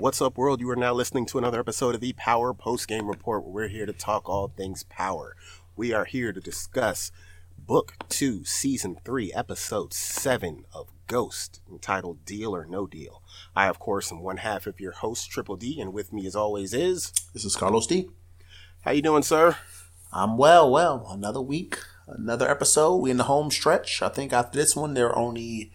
What's up, world? You are now listening to another episode of the Power Post Game Report, where we're here to talk all things power. We are here to discuss Book 2, Season 3, Episode 7 of Ghost, entitled Deal or No Deal. I, of course, am one half of your host, Triple D, and with me, as always, is. This is Carlos D. How you doing, sir? I'm well, well. Another week, another episode. We in the home stretch. I think after this one, there are only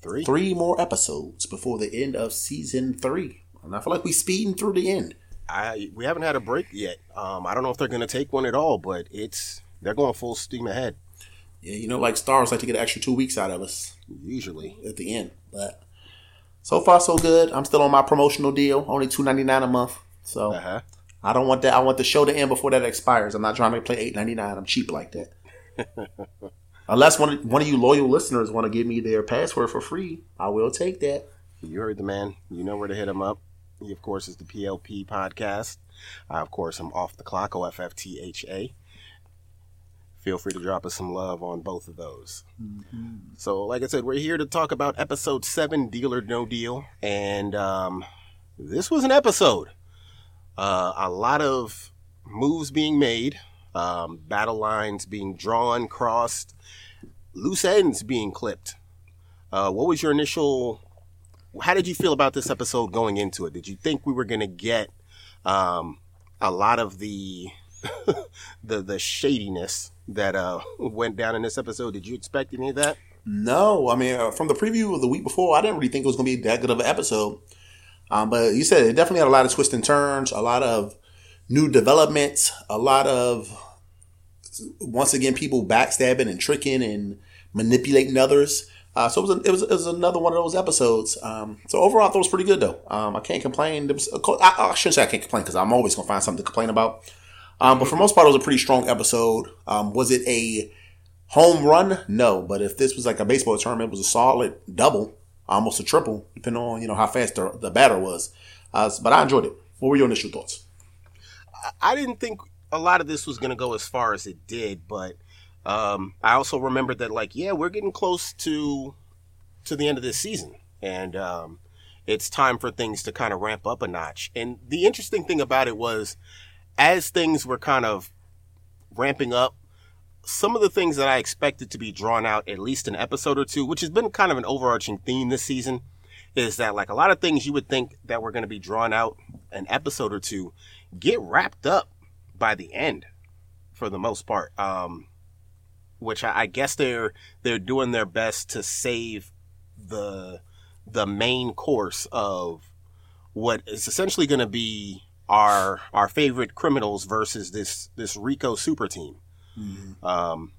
Three. three more episodes before the end of season three. And I feel like we're speeding through the end. I we haven't had a break yet. Um, I don't know if they're going to take one at all, but it's they're going full steam ahead. Yeah, you know, like Starz like to get an extra two weeks out of us Usually, at the end. But so far, so good. I'm still on my promotional deal, only two ninety nine a month. So uh huh. I don't want that. I want the show to end before that expires. I'm not trying to play eight ninety nine. I'm cheap like that. Unless one of, one of you loyal listeners want to give me their password for free, I will take that. You heard the man. You know where to hit him up. He, of course, is the PLP podcast. I, of course, am off the clock. O F F T H A. Feel free to drop us some love on both of those. So, like I said, we're here to talk about episode seven, Deal or No Deal, and um, this was an episode. Uh, a lot of moves being made, um, battle lines being drawn, crossed, loose ends being clipped. Uh, what was your initial? How did you feel about this episode going into it? Did you think we were going to get um, a lot of the the the shadiness that uh, went down in this episode? Did you expect any of that? No, I mean uh, from the preview of the week before, I didn't really think it was going to be that good of an episode. Um, but you said it definitely had a lot of twists and turns, a lot of new developments, a lot of once again people backstabbing and tricking and manipulating others. Uh, so it was, a, it was it was another one of those episodes. Um, so overall, I thought it was pretty good though. Um, I can't complain. Was, I, I shouldn't say I can't complain because I'm always going to find something to complain about. Um, but for most part, it was a pretty strong episode. Um, was it a home run? No, but if this was like a baseball tournament, it was a solid double, almost a triple, depending on you know how fast the, the batter was. Uh, but I enjoyed it. What were your initial thoughts? I didn't think a lot of this was going to go as far as it did, but um, I also remembered that, like, yeah, we're getting close to to the end of this season, and um, it's time for things to kind of ramp up a notch. And the interesting thing about it was, as things were kind of ramping up, some of the things that I expected to be drawn out at least an episode or two, which has been kind of an overarching theme this season, is that like a lot of things you would think that were going to be drawn out an episode or two get wrapped up by the end for the most part. Um, which I, I guess they're they're doing their best to save the the main course of what is essentially going to be our our favorite criminals versus this this Rico super team. Um,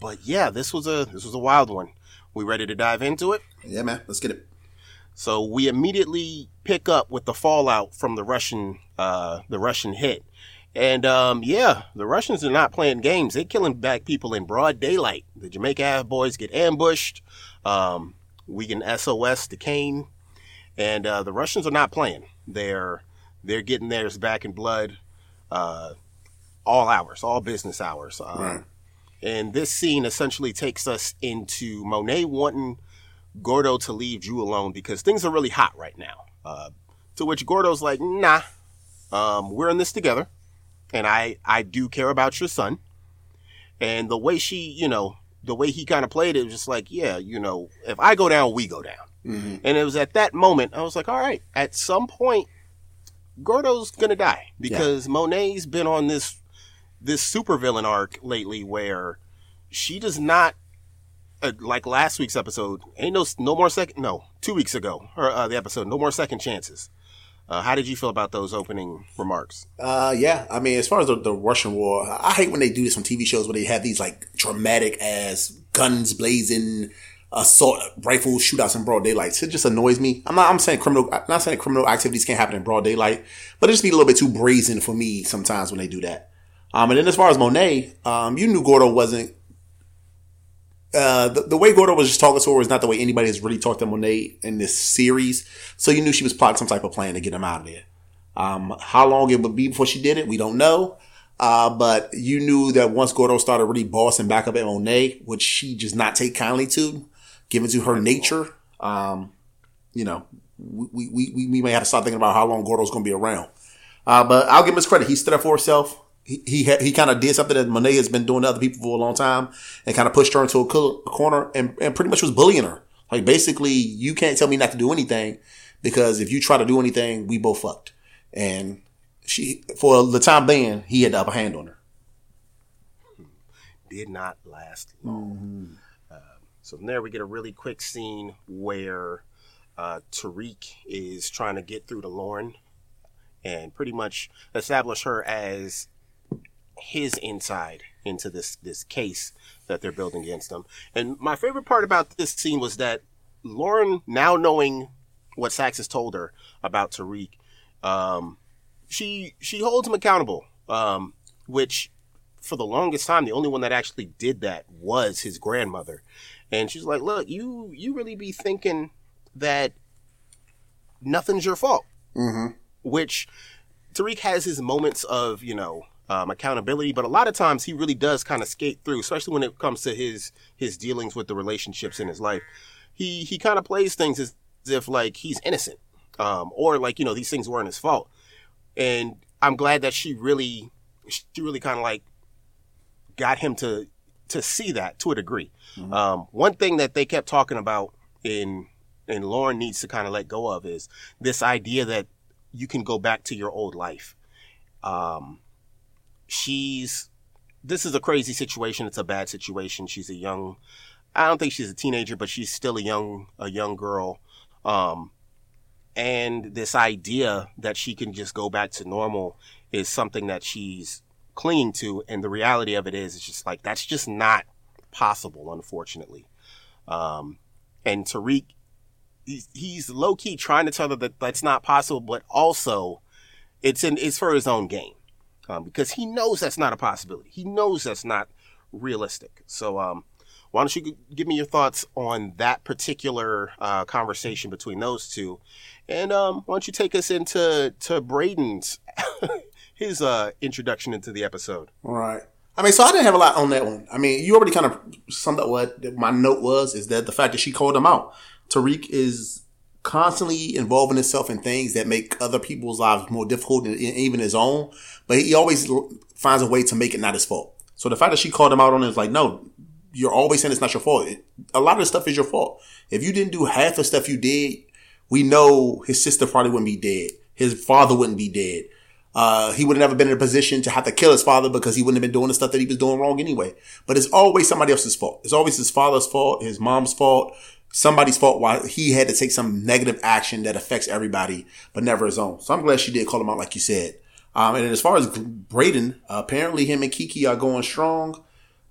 but yeah, this was a this was a wild one. We ready to dive into it? Yeah, man, let's get it. So we immediately pick up with the fallout from the Russian, uh, the Russian hit. And, um, yeah, the Russians are not playing games. They're killing back people in broad daylight. The Jamaica boys get ambushed. Um, we can SOS to Cane. And, uh, the Russians are not playing. They're, they're getting theirs back in blood, uh, all hours, all business hours. Um, Right. And this scene essentially takes us into Monet wanting Gordo to leave Drew alone because things are really hot right now. Uh, to which Gordo's like, nah, um, we're in this together. And I, I do care about your son. And the way she, you know, the way he kind of played it was just like, yeah, you know, if I go down, we go down. Mm-hmm. And it was at that moment, I was like, all right, at some point, Gordo's gonna die because Monet's been on this this supervillain arc lately where she does not uh, like last week's episode. Ain't no no more second. No, two weeks ago, or uh, the episode, no more second chances. Uh, how did you feel about those opening remarks? Uh, yeah. I mean, as far as the, the Russian war, I hate when they do this on TV shows where they have these like dramatic ass guns blazing, assault rifle shootouts in broad daylight. It just annoys me. I'm not. I'm saying criminal. I'm not saying criminal activities can't happen in broad daylight, but it just be a little bit too brazen for me sometimes when they do that. Um, and then as far as Monet, um, you knew Gordo wasn't. Uh, the, the way Gordo was just talking to her is not the way anybody has really talked to Monet in this series. So you knew she was plotting some type of plan to get him out of there. Um, how long it would be before she did it, we don't know. Uh, but you knew that once Gordo started really bossing back up at Monet, which she just not take kindly to, given to her nature, um, you know, we, we, we, may have to start thinking about how long Gordo's going to be around. Uh, but I'll give him his credit. He stood up for himself. He he, he kind of did something that Monet has been doing to other people for a long time, and kind of pushed her into a corner and, and pretty much was bullying her. Like basically, you can't tell me not to do anything because if you try to do anything, we both fucked. And she, for the time being, he had the upper hand on her. Did not last long. Mm-hmm. Uh, so from there, we get a really quick scene where uh, Tariq is trying to get through to Lauren and pretty much establish her as his inside into this this case that they're building against him. And my favorite part about this scene was that Lauren, now knowing what Saxe has told her about Tariq, um, she she holds him accountable. Um, which, for the longest time, the only one that actually did that was his grandmother. And she's like, "Look, you you really be thinking that nothing's your fault. Mm-hmm. Which Tariq has his moments of, you know, um, accountability, but a lot of times he really does kind of skate through, especially when it comes to his his dealings with the relationships in his life. He he kind of plays things as, as, if like he's innocent, um, or like you know these things weren't his fault. And I'm glad that she really she really kind of like got him to to see that to a degree. Mm-hmm. Um, one thing that they kept talking about in and Lauren needs to kind of let go of is this idea that you can go back to your old life. Um, she's this is a crazy situation. It's a bad situation. She's a young, I don't think she's a teenager, but she's still a young a young girl. Um, and this idea that she can just go back to normal is something that she's clinging to. And the reality of it is, it's just like that's just not possible, unfortunately. Um, and Tariq he's, he's low key trying to tell her that that's not possible, but also it's in it's for his own game um, because he knows that's not a possibility. He knows that's not realistic. So, um, why don't you give me your thoughts on that particular uh, conversation between those two, and um, why don't you take us into to Brayden's his uh, introduction into the episode? All right. I mean, so I didn't have a lot on that one. I mean, you already kind of summed up what my note was is that the fact that she called him out. Tariq is constantly involving himself in things that make other people's lives more difficult even his own. But he always finds a way to make it not his fault. So the fact that she called him out on it is like, no, you're always saying it's not your fault. It, a lot of the stuff is your fault. If you didn't do half the stuff you did, we know his sister probably wouldn't be dead. His father wouldn't be dead. Uh, he would have never been in a position to have to kill his father because he wouldn't have been doing the stuff that he was doing wrong anyway. But it's always somebody else's fault. It's always his father's fault, his mom's fault, somebody's fault why he had to take some negative action that affects everybody, but never his own. So I'm glad she did call him out, like you said. Um, and as far as Brayden, uh, apparently him and Kiki are going strong.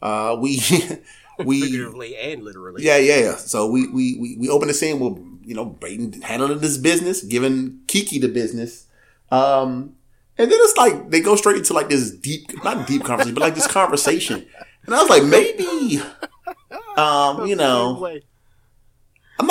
Uh, we, we figuratively and literally. Yeah, yeah. yeah. So we we we, we open the scene with you know Brayden handling this business, giving Kiki the business. Um, and then it's like they go straight into like this deep, not deep conversation, but like this conversation. And I was like, maybe, um, you know,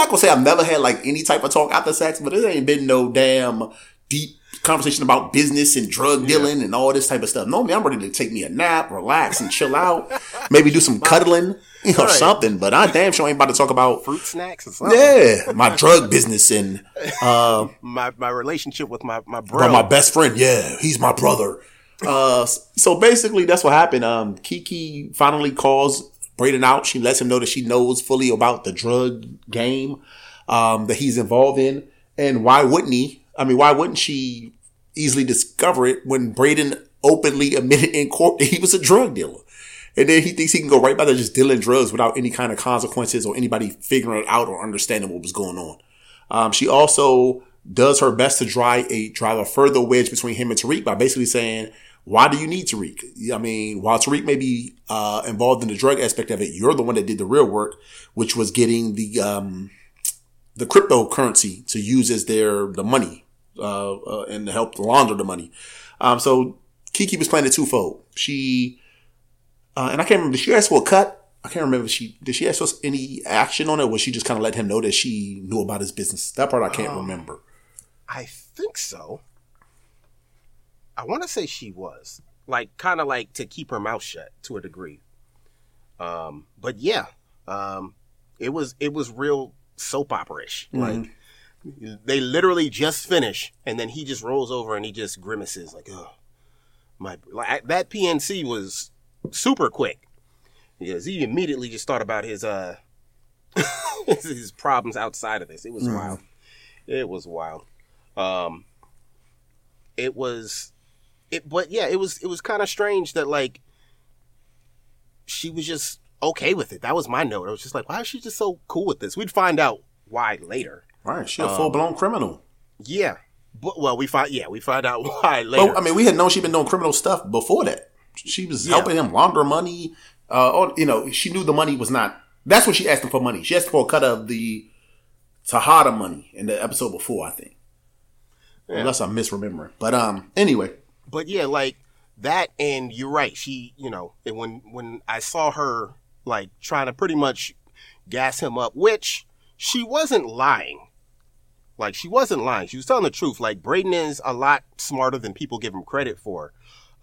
not gonna say I've never had like any type of talk after sex, but it ain't been no damn deep conversation about business and drug dealing yeah. and all this type of stuff. Normally, I'm ready to take me a nap, relax, and chill out. Maybe do some cuddling, you know, right. something. But I damn sure ain't about to talk about fruit snacks or something. Yeah, my drug business and uh, my my relationship with my my brother, my best friend. Yeah, he's my brother. Uh, so basically, that's what happened. Um, Kiki finally calls Brayden out. She lets him know that she knows fully about the drug game um, that he's involved in. And why wouldn't he? I mean, why wouldn't she easily discover it when Brayden openly admitted in court that he was a drug dealer? And then he thinks he can go right by there just dealing drugs without any kind of consequences or anybody figuring it out or understanding what was going on. Um, she also does her best to drive a drive a further wedge between him and Tariq by basically saying, why do you need Tariq? I mean, while Tariq may be uh, involved in the drug aspect of it, you're the one that did the real work, which was getting the um, the cryptocurrency to use as their the money uh, uh, and to help launder the money. Um, so Kiki was playing it twofold. She uh, and I can't remember. Did she ask for a cut? I can't remember. She did she ask for any action on it? was she just kind of let him know that she knew about his business? That part I can't um, remember. I think so. I want to say she was like kind of like to keep her mouth shut to a degree. Um, but yeah, um, it was it was real soap opera ish. Mm-hmm. Like They literally just finish, and then he just rolls over and he just grimaces like, "Oh, my!" Like that PNC was super quick because he immediately just thought about his uh his problems outside of this. It was Mm. wild. It was wild. Um, it was, it. But yeah, it was. It was kind of strange that like she was just okay with it. That was my note. I was just like, why is she just so cool with this? We'd find out why later. Right, she a full blown criminal. Yeah. But well, we find yeah, we find out why later. But I mean, we had known she'd been doing criminal stuff before that. She was Yeah. helping him launder money. Uh, or, you know, she knew the money was not. That's what she asked him for money. She asked for a cut of the Tejada money in the episode before, I think. Unless I'm misremembering. But um, anyway, but yeah, like that, and you're right. She, you know, and when when I saw her like trying to pretty much gas him up, which she wasn't lying. Like she wasn't lying. She was telling the truth. Like Brayden is a lot smarter than people give him credit for.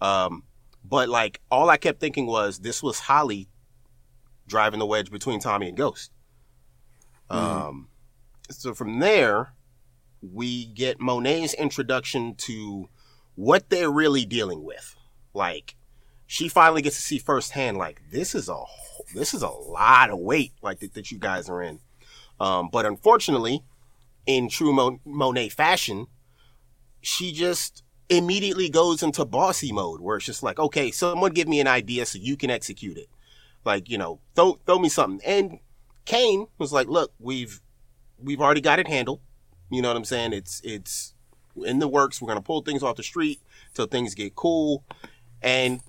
Um, but like all I kept thinking was this was Holly driving the wedge between Tommy and Ghost. Um, so from there, we get Monet's introduction to what they're really dealing with. Like, she finally gets to see firsthand, like, this is a this is a lot of weight, like that, that you guys are in. Um, but unfortunately, in true Mon- Monet fashion, she just immediately goes into bossy mode, where it's just like, okay, someone give me an idea so you can execute it. Like, you know, throw throw me something. And Cane was like, look, we've we've already got it handled. You know what I'm saying? It's it's in the works. We're gonna pull things off the street till things get cool, and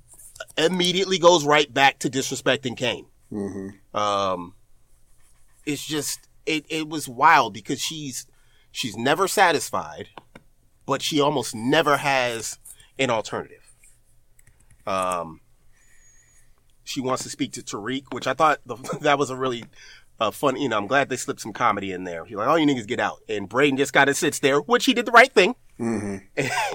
immediately goes right back to disrespecting Cane. Um, it's just it it was wild because she's she's never satisfied, but she almost never has an alternative. Um, she wants to speak to Tariq, which I thought the, that was a really uh, fun. You know, I'm glad they slipped some comedy in there. You're like, all you niggas get out, and Brayden just kind of sits there, which he did the right thing.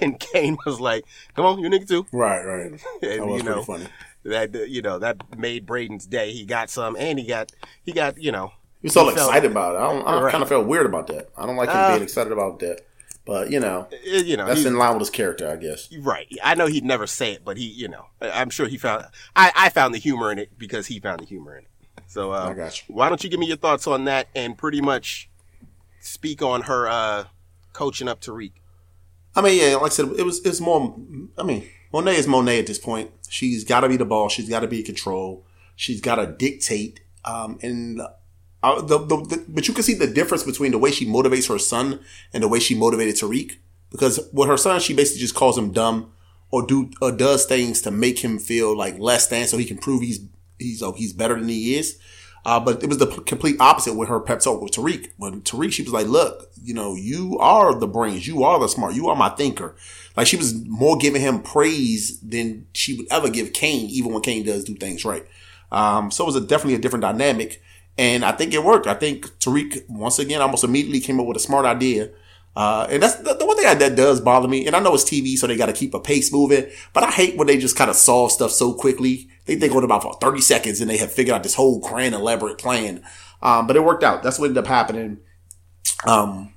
And Cane was like, "Come on, you nigga too." right, right. And That was you know pretty funny. that uh, you know that made Brayden's day. He got some, and he got he got you know He was felt- excited about it. I, don't, I Right. kind of felt weird about that. I don't like him Uh, being excited about that. But, you know, uh, you know that's in line with his character, I guess. right. I know he'd never say it, but he you know I'm sure he found I I found the humor in it because he found the humor in it. So uh, I got you. Why don't you give me your thoughts on that and pretty much speak on her uh, coaching up Tariq? I mean, yeah, like I said, it was it's more. I mean, Monet is Monet at this point. She's got to be the boss. She's got to be in control. She's got to dictate. Um, and uh, the, the, the but you can see the difference between the way she motivates her son and the way she motivated Tariq. Because with her son, she basically just calls him dumb or do or does things to make him feel like less than, so he can prove he's he's oh, he's better than he is. Uh, but it was the complete opposite with her pep talk with Tariq. When Tariq, she was like, "Look, you know, you are the brains, you are the smart, you are my thinker." Like she was more giving him praise than she would ever give Cane, even when Cane does do things right. Um, so it was a, definitely a different dynamic, and I think it worked. I think Tariq once again almost immediately came up with a smart idea. Uh, and that's the, the one thing that- that does bother me. And I know it's TV, so they got to keep a pace moving. But I hate when they just kind of solve stuff so quickly. They think on about for 30 seconds and they have figured out this whole grand, elaborate plan. Um, but it worked out. That's what ended up happening. Um,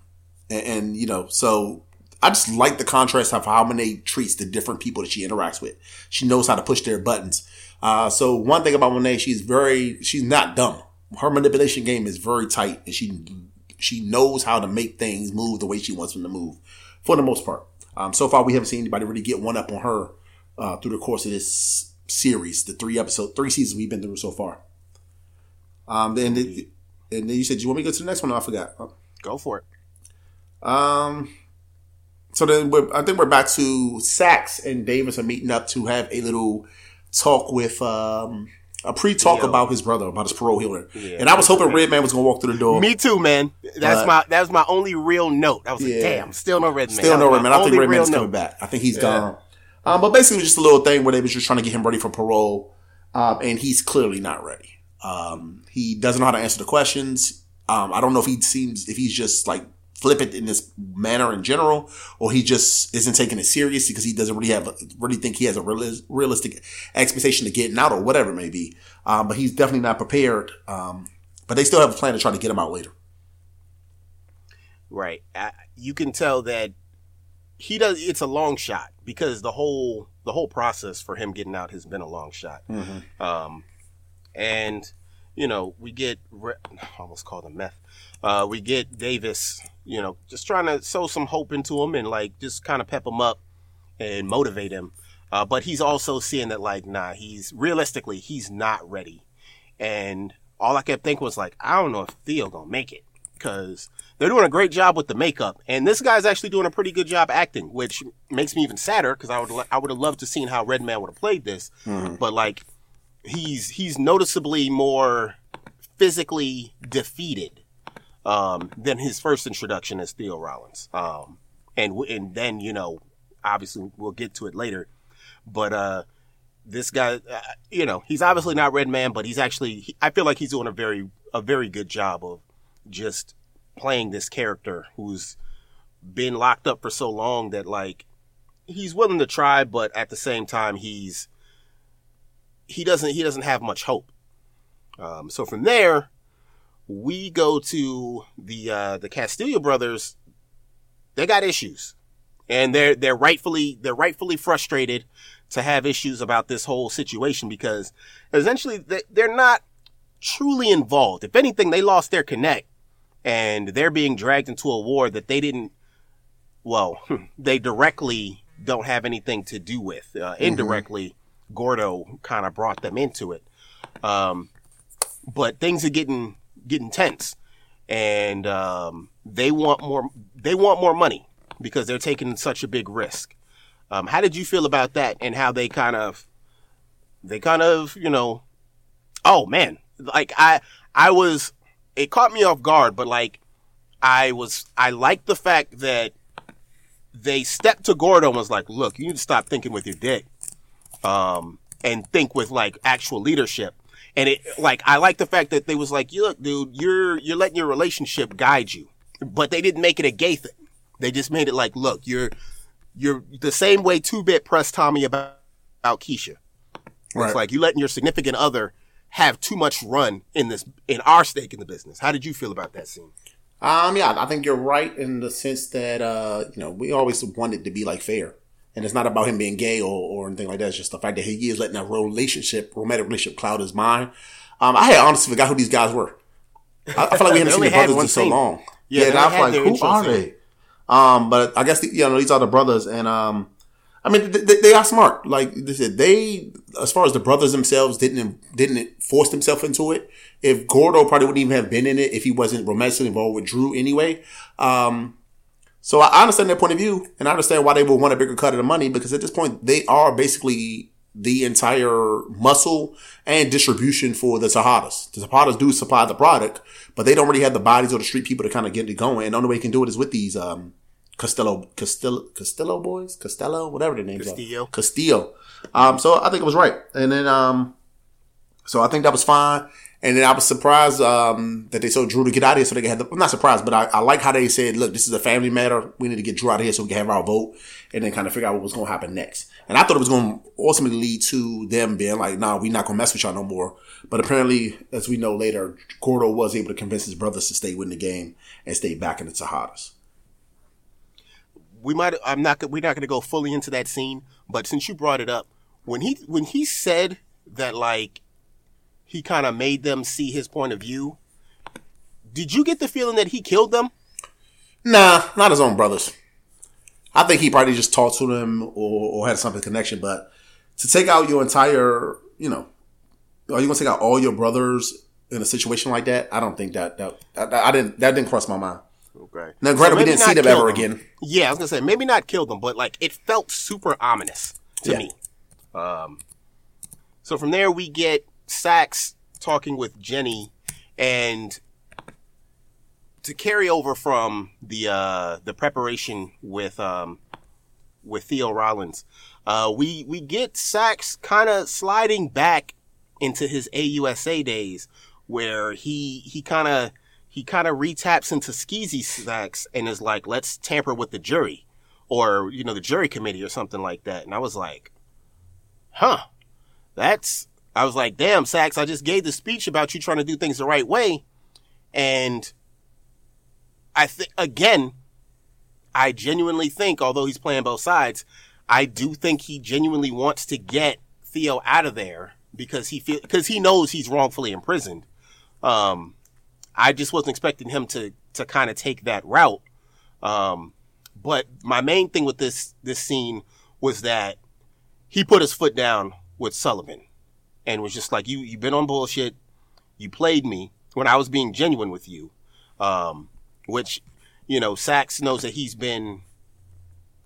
and, and, you know, so I just like the contrast of how Monet treats the different people that she interacts with. She knows how to push their buttons. Uh, so one thing about Monet, she's very, she's not dumb. Her manipulation game is very tight and she, she knows how to make things move the way she wants them to move for the most part. Um, so far we haven't seen anybody really get one up on her, uh, through the course of this series, the three episode, three seasons we've been through so far. Um, then, the, and then you said, Do you want me to go to the next one? I forgot. Go for it. Um, so then we're, I think we're back to Saxe and Davis are meeting up to have a little talk with um a pre-talk Yeah. about his brother about his parole hearing. Yeah. and I was hoping Redman was gonna walk through the door. Me too, man. That's But- my that was my only real note. I was like, Yeah. damn, still no Redman. Still no was Redman. I think only Redman's real coming back. I think he's gone. Um, but basically, it was just a little thing where they was just trying to get him ready for parole, um, and he's clearly not ready. Um, he doesn't know how to answer the questions. Um, I don't know if he seems if he's just like flippant in this manner in general, or he just isn't taking it serious because he doesn't really have really think he has a realis- realistic expectation to getting out or whatever it may be. Um, but he's definitely not prepared. Um, but they still have a plan to try to get him out later. Right. I, you can tell that he does. It's a long shot because the whole the whole process for him getting out has been a long shot. Mm-hmm. Um, and you know we get re- almost called a meth. Uh, we get Davis. You know, just trying to sow some hope into him and like just kind of pep him up and motivate him. Uh, but he's also seeing that like, nah, he's realistically he's not ready. And all I kept thinking was like, I don't know if Theo gonna make it because they're doing a great job with the makeup, and this guy's actually doing a pretty good job acting, which makes me even sadder because I would I would have loved to seen how Redman would have played this, but like he's he's noticeably more physically defeated um, than his first introduction as Theo Rollins, um, and and then you know obviously we'll get to it later, but uh this guy, uh, you know, he's obviously not Redman, but he's actually, he, I feel like he's doing a very, a very good job of just playing this character who's been locked up for so long that like he's willing to try, but at the same time he's he doesn't he doesn't have much hope. Um, so from there, we go to the uh, the Castillo brothers. They got issues, and they're they're rightfully they're rightfully frustrated to have issues about this whole situation because essentially they- they're not truly involved. If anything, they lost their connect and they're being dragged into a war that they didn't, well, they directly don't have anything to do with. Uh, indirectly, Gordo kind of brought them into it. Um, but things are getting, getting tense and, um, they want more, they want more money because they're taking such a big risk. Um, how did you feel about that and how they kind of, they kind of, you know, oh man, like I, I was, it caught me off guard, but like I was, I liked the fact that they stepped to Gordo and was like, look, you need to stop thinking with your dick, um, and think with like actual leadership. And it, like, I like the fact that they was like, you look, dude, you're, you're letting your relationship guide you, but they didn't make it a gay thing. They just made it like, look, you're, you're the same way Two Bit pressed Tommy about, about Keisha. Right. It's like you letting your significant other have too much run in this in our stake in the business. How did you feel about that scene? Um, yeah, I think you're right in the sense that uh, you know, we always wanted to be like fair. And it's not about him being gay or, or anything like that. It's just the fact that he is letting a relationship, romantic relationship cloud his mind. Um, I had honestly forgot who these guys were. I, I feel like we haven't seen the brothers in so scene. long. Yeah, Yeah, and I was like, who are scene. they? Um, but I guess the, you know these are the brothers, and um, I mean they, they, they are smart. Like they said, they as far as the brothers themselves didn't didn't force themselves into it. If Gordo probably wouldn't even have been in it if he wasn't romantically involved with Drew anyway. Um, so I understand their point of view, and I understand why they would want a bigger cut of the money because at this point they are basically the entire muscle and distribution for the Tejadas. The Tejadas do supply the product, but they don't really have the bodies or the street people to kind of get it going. And the only way you can do it is with these um, Costello, Costello, Costello boys, Costello, whatever their names Castillo. are, Castillo. Um, so I think it was right, and then um, so I think that was fine. And then I was surprised um, that they told Drew to get out of here so they could have the. I'm not surprised, but I, I like how they said, look, this is a family matter. We need to get Drew out of here so we can have our vote and then kind of figure out what was going to happen next. And I thought it was going to ultimately lead to them being like, nah, we're not going to mess with y'all no more. But apparently, as we know later, Gordo was able to convince his brothers to stay within the game and stay back in the Tejadas. We might. I'm not. We're not going to go fully into that scene, but since you brought it up, when he when he said that, like, he kind of made them see his point of view. Did you get the feeling that he killed them? Nah, not his own brothers. I think he probably just talked to them or, or had some connection. But to take out your entire, you know, are you gonna take out all your brothers in a situation like that? I don't think that that, that I didn't that didn't cross my mind. Okay. Now, granted, we didn't see not them kill ever again. Yeah, I was gonna say maybe not kill them, but like it felt super ominous to Yeah. me. Um, so from there we get Saxe talking with Jenny, and to carry over from the uh, the preparation with um, with Theo Rollins, uh, we we get Saxe kind of sliding back into his AUSA days, where he he kind of he kind of retaps into skeezy Saxe and is like, let's tamper with the jury, or you know the jury committee or something like that. And I was like, huh, that's. I was like, damn, Saxe, I just gave the speech about you trying to do things the right way, and I think again, I genuinely think, although he's playing both sides, I do think he genuinely wants to get Theo out of there because he feel because he knows he's wrongfully imprisoned. Um, I just wasn't expecting him to to kind of take that route. Um, but my main thing with this this scene was that he put his foot down with Sullivan and was just like, "You you've been on bullshit. You played me when I was being genuine with you." Um, which you know, Saxe knows that he's been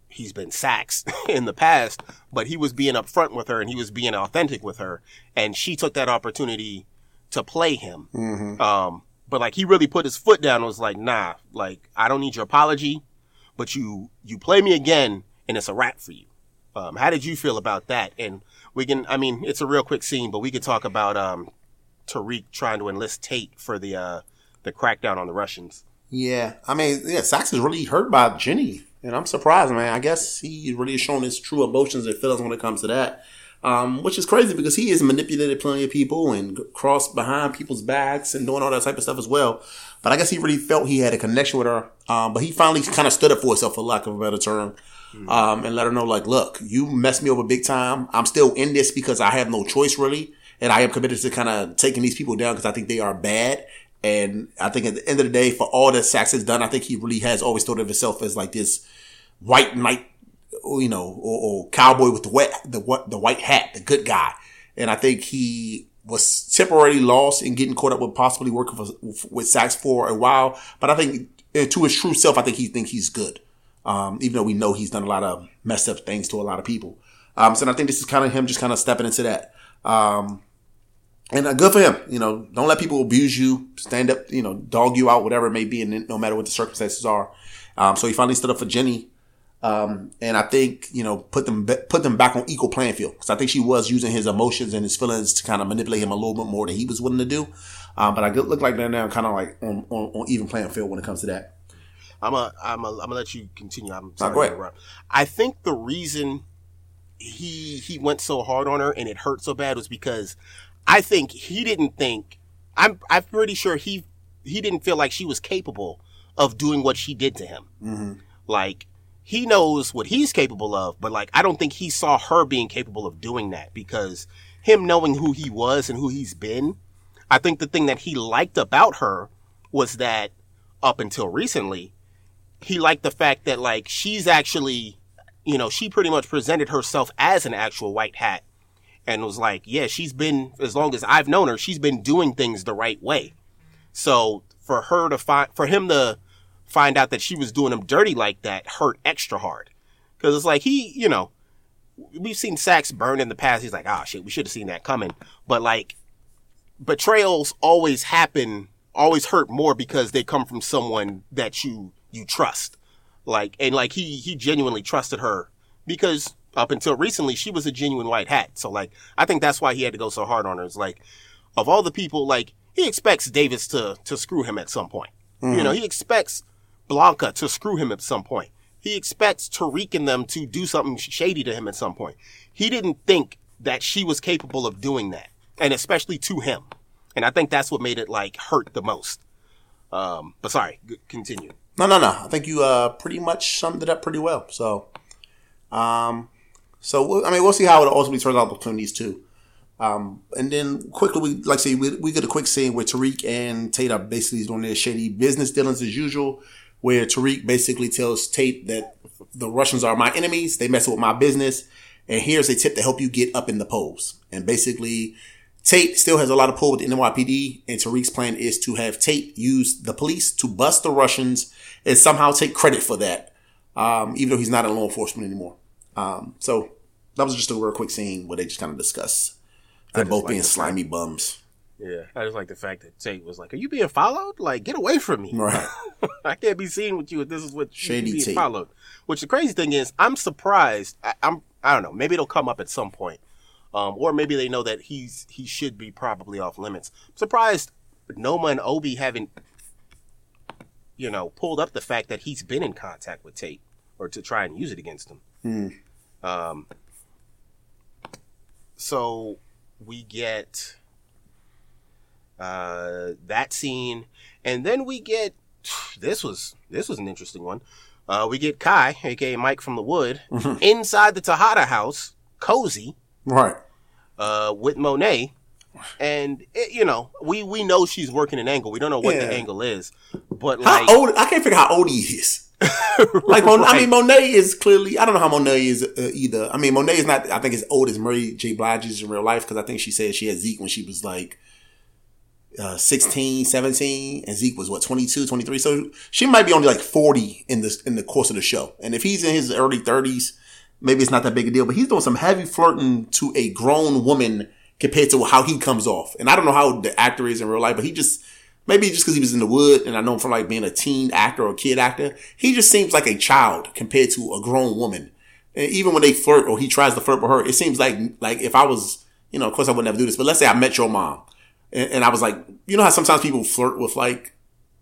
he's been Saxe in the past, but he was being upfront with her and he was being authentic with her, and she took that opportunity to play him. Mm-hmm. Um, but like he really put his foot down and was like, nah, like I don't need your apology, but you you play me again and it's a wrap for you. Um, how did you feel about that? And we can, I mean, it's a real quick scene, but we could talk about um, Tariq trying to enlist Tate for the uh, the crackdown on the Russians. Yeah, I mean, yeah, Saxe is really hurt by Jenny, and I'm surprised, man. I guess he really has shown his true emotions and feelings when it comes to that, um, which is crazy because he has manipulated plenty of people and crossed behind people's backs and doing all that type of stuff as well. But I guess he really felt he had a connection with her. Um, but he finally kind of stood up for himself, for lack of a better term, um, and let her know, like, look, you messed me over big time. I'm still in this because I have no choice, really. And I am committed to kind of taking these people down because I think they are bad. And I think at the end of the day, for all that Saxe has done, I think he really has always thought of himself as like this white knight, you know, or, or cowboy with the wet, the what, the white hat, the good guy. And I think he was temporarily lost in getting caught up with possibly working for, with Saxe for a while. But I think to his true self, I think he thinks he's good. Um, even though we know he's done a lot of messed up things to a lot of people. Um, so I think this is kind of him just kind of stepping into that. Um, and uh, good for him. You know, don't let people abuse you, stand up, you know, dog you out, whatever it may be, and no matter what the circumstances are. Um, so he finally stood up for Jenny. Um, and I think, you know, put them, put them back on equal playing field. Cause I think she was using his emotions and his feelings to kind of manipulate him a little bit more than he was willing to do. Um, but I look like they're now kind of like on, on, on even playing field when it comes to that. I'm a, I'm a, I'm gonna let you continue. I'm sorry go ahead. interrupt. I think the reason he he went so hard on her and it hurt so bad was because I think he didn't think I'm I'm pretty sure he he didn't feel like she was capable of doing what she did to him. Mm-hmm. Like he knows what he's capable of, but like I don't think he saw her being capable of doing that because him knowing who he was and who he's been, I think the thing that he liked about her was that up until recently, he liked the fact that like she's actually, you know, she pretty much presented herself as an actual white hat and was like, yeah, she's been as long as I've known her, she's been doing things the right way. So for her to find, for him to find out that she was doing him dirty like that hurt extra hard. Cause it's like he, you know, we've seen Saxe burn in the past. He's like, ah, shit, we should have seen that coming. But like, betrayals always happen, always hurt more because they come from someone that you, you trust. Like, and like he, he genuinely trusted her because up until recently, she was a genuine white hat. So like, I think that's why he had to go so hard on her. It's like, of all the people, like, he expects Davis to, to screw him at some point. You know, he expects Blanca to screw him at some point. He expects Tariq and them to do something shady to him at some point. He didn't think that she was capable of doing that, and especially to him. And I think that's what made it like hurt the most. Um, but sorry, continue. No, no, no. I think you uh pretty much summed it up pretty well. So, um, so we'll, I mean, we'll see how it ultimately turns out between these two. Um, and then quickly, we like I say we we get a quick scene where Tariq and Tate are basically doing their shady business dealings as usual. Where Tariq basically tells Tate that the Russians are my enemies, they mess with my business, and here's a tip to help you get up in the polls. And basically, Tate still has a lot of pull with the NYPD, and Tariq's plan is to have Tate use the police to bust the Russians and somehow take credit for that, um, even though he's not in law enforcement anymore. Um, so that was just a real quick scene where they just kind of discuss them both like being the fact- slimy bums. Yeah, I just like the fact that Tate was like, "Are you being followed? Like, get away from me! Right. I can't be seen with you if this is what Shady being Tate. followed." Which the crazy thing is, I'm surprised. I, I'm I don't know. Maybe it'll come up at some point, um, or maybe they know that he's he should be probably off limits. I'm surprised Noma and Obi haven't, you know, pulled up the fact that he's been in contact with Tate or to try and use it against him. Hmm. Um, so we get uh, that scene, and then we get this was this was an interesting one. Uh, we get Kai, aka Mike from the Wood, inside the Tejada house, cozy, Right. uh, with Monet. And it, you know, we we know she's working an angle. We don't know what Yeah. the angle is, but How like, old? I can't figure out how old he is. Like, Mon- I mean, Monet is clearly. I don't know how Monet is uh, either. I mean, Monet is not. I think as old as Mary J. Blige is in real life because I think she said she had Zeke when she was like uh, 16, 17, and Zeke was what 22, 23. So she might be only like forty in this in the course of the show. And if he's in his early thirties, maybe it's not that big a deal. But he's doing some heavy flirting to a grown woman compared to how he comes off. And I don't know how the actor is in real life, but he just maybe just because he was in the wood and I know him from like being a teen actor or kid actor, he just seems like a child compared to a grown woman. And even when they flirt or he tries to flirt with her, it seems like like if I was, you know, of course I would never do this, but let's say I met your mom and, and I was like, you know how sometimes people flirt with like,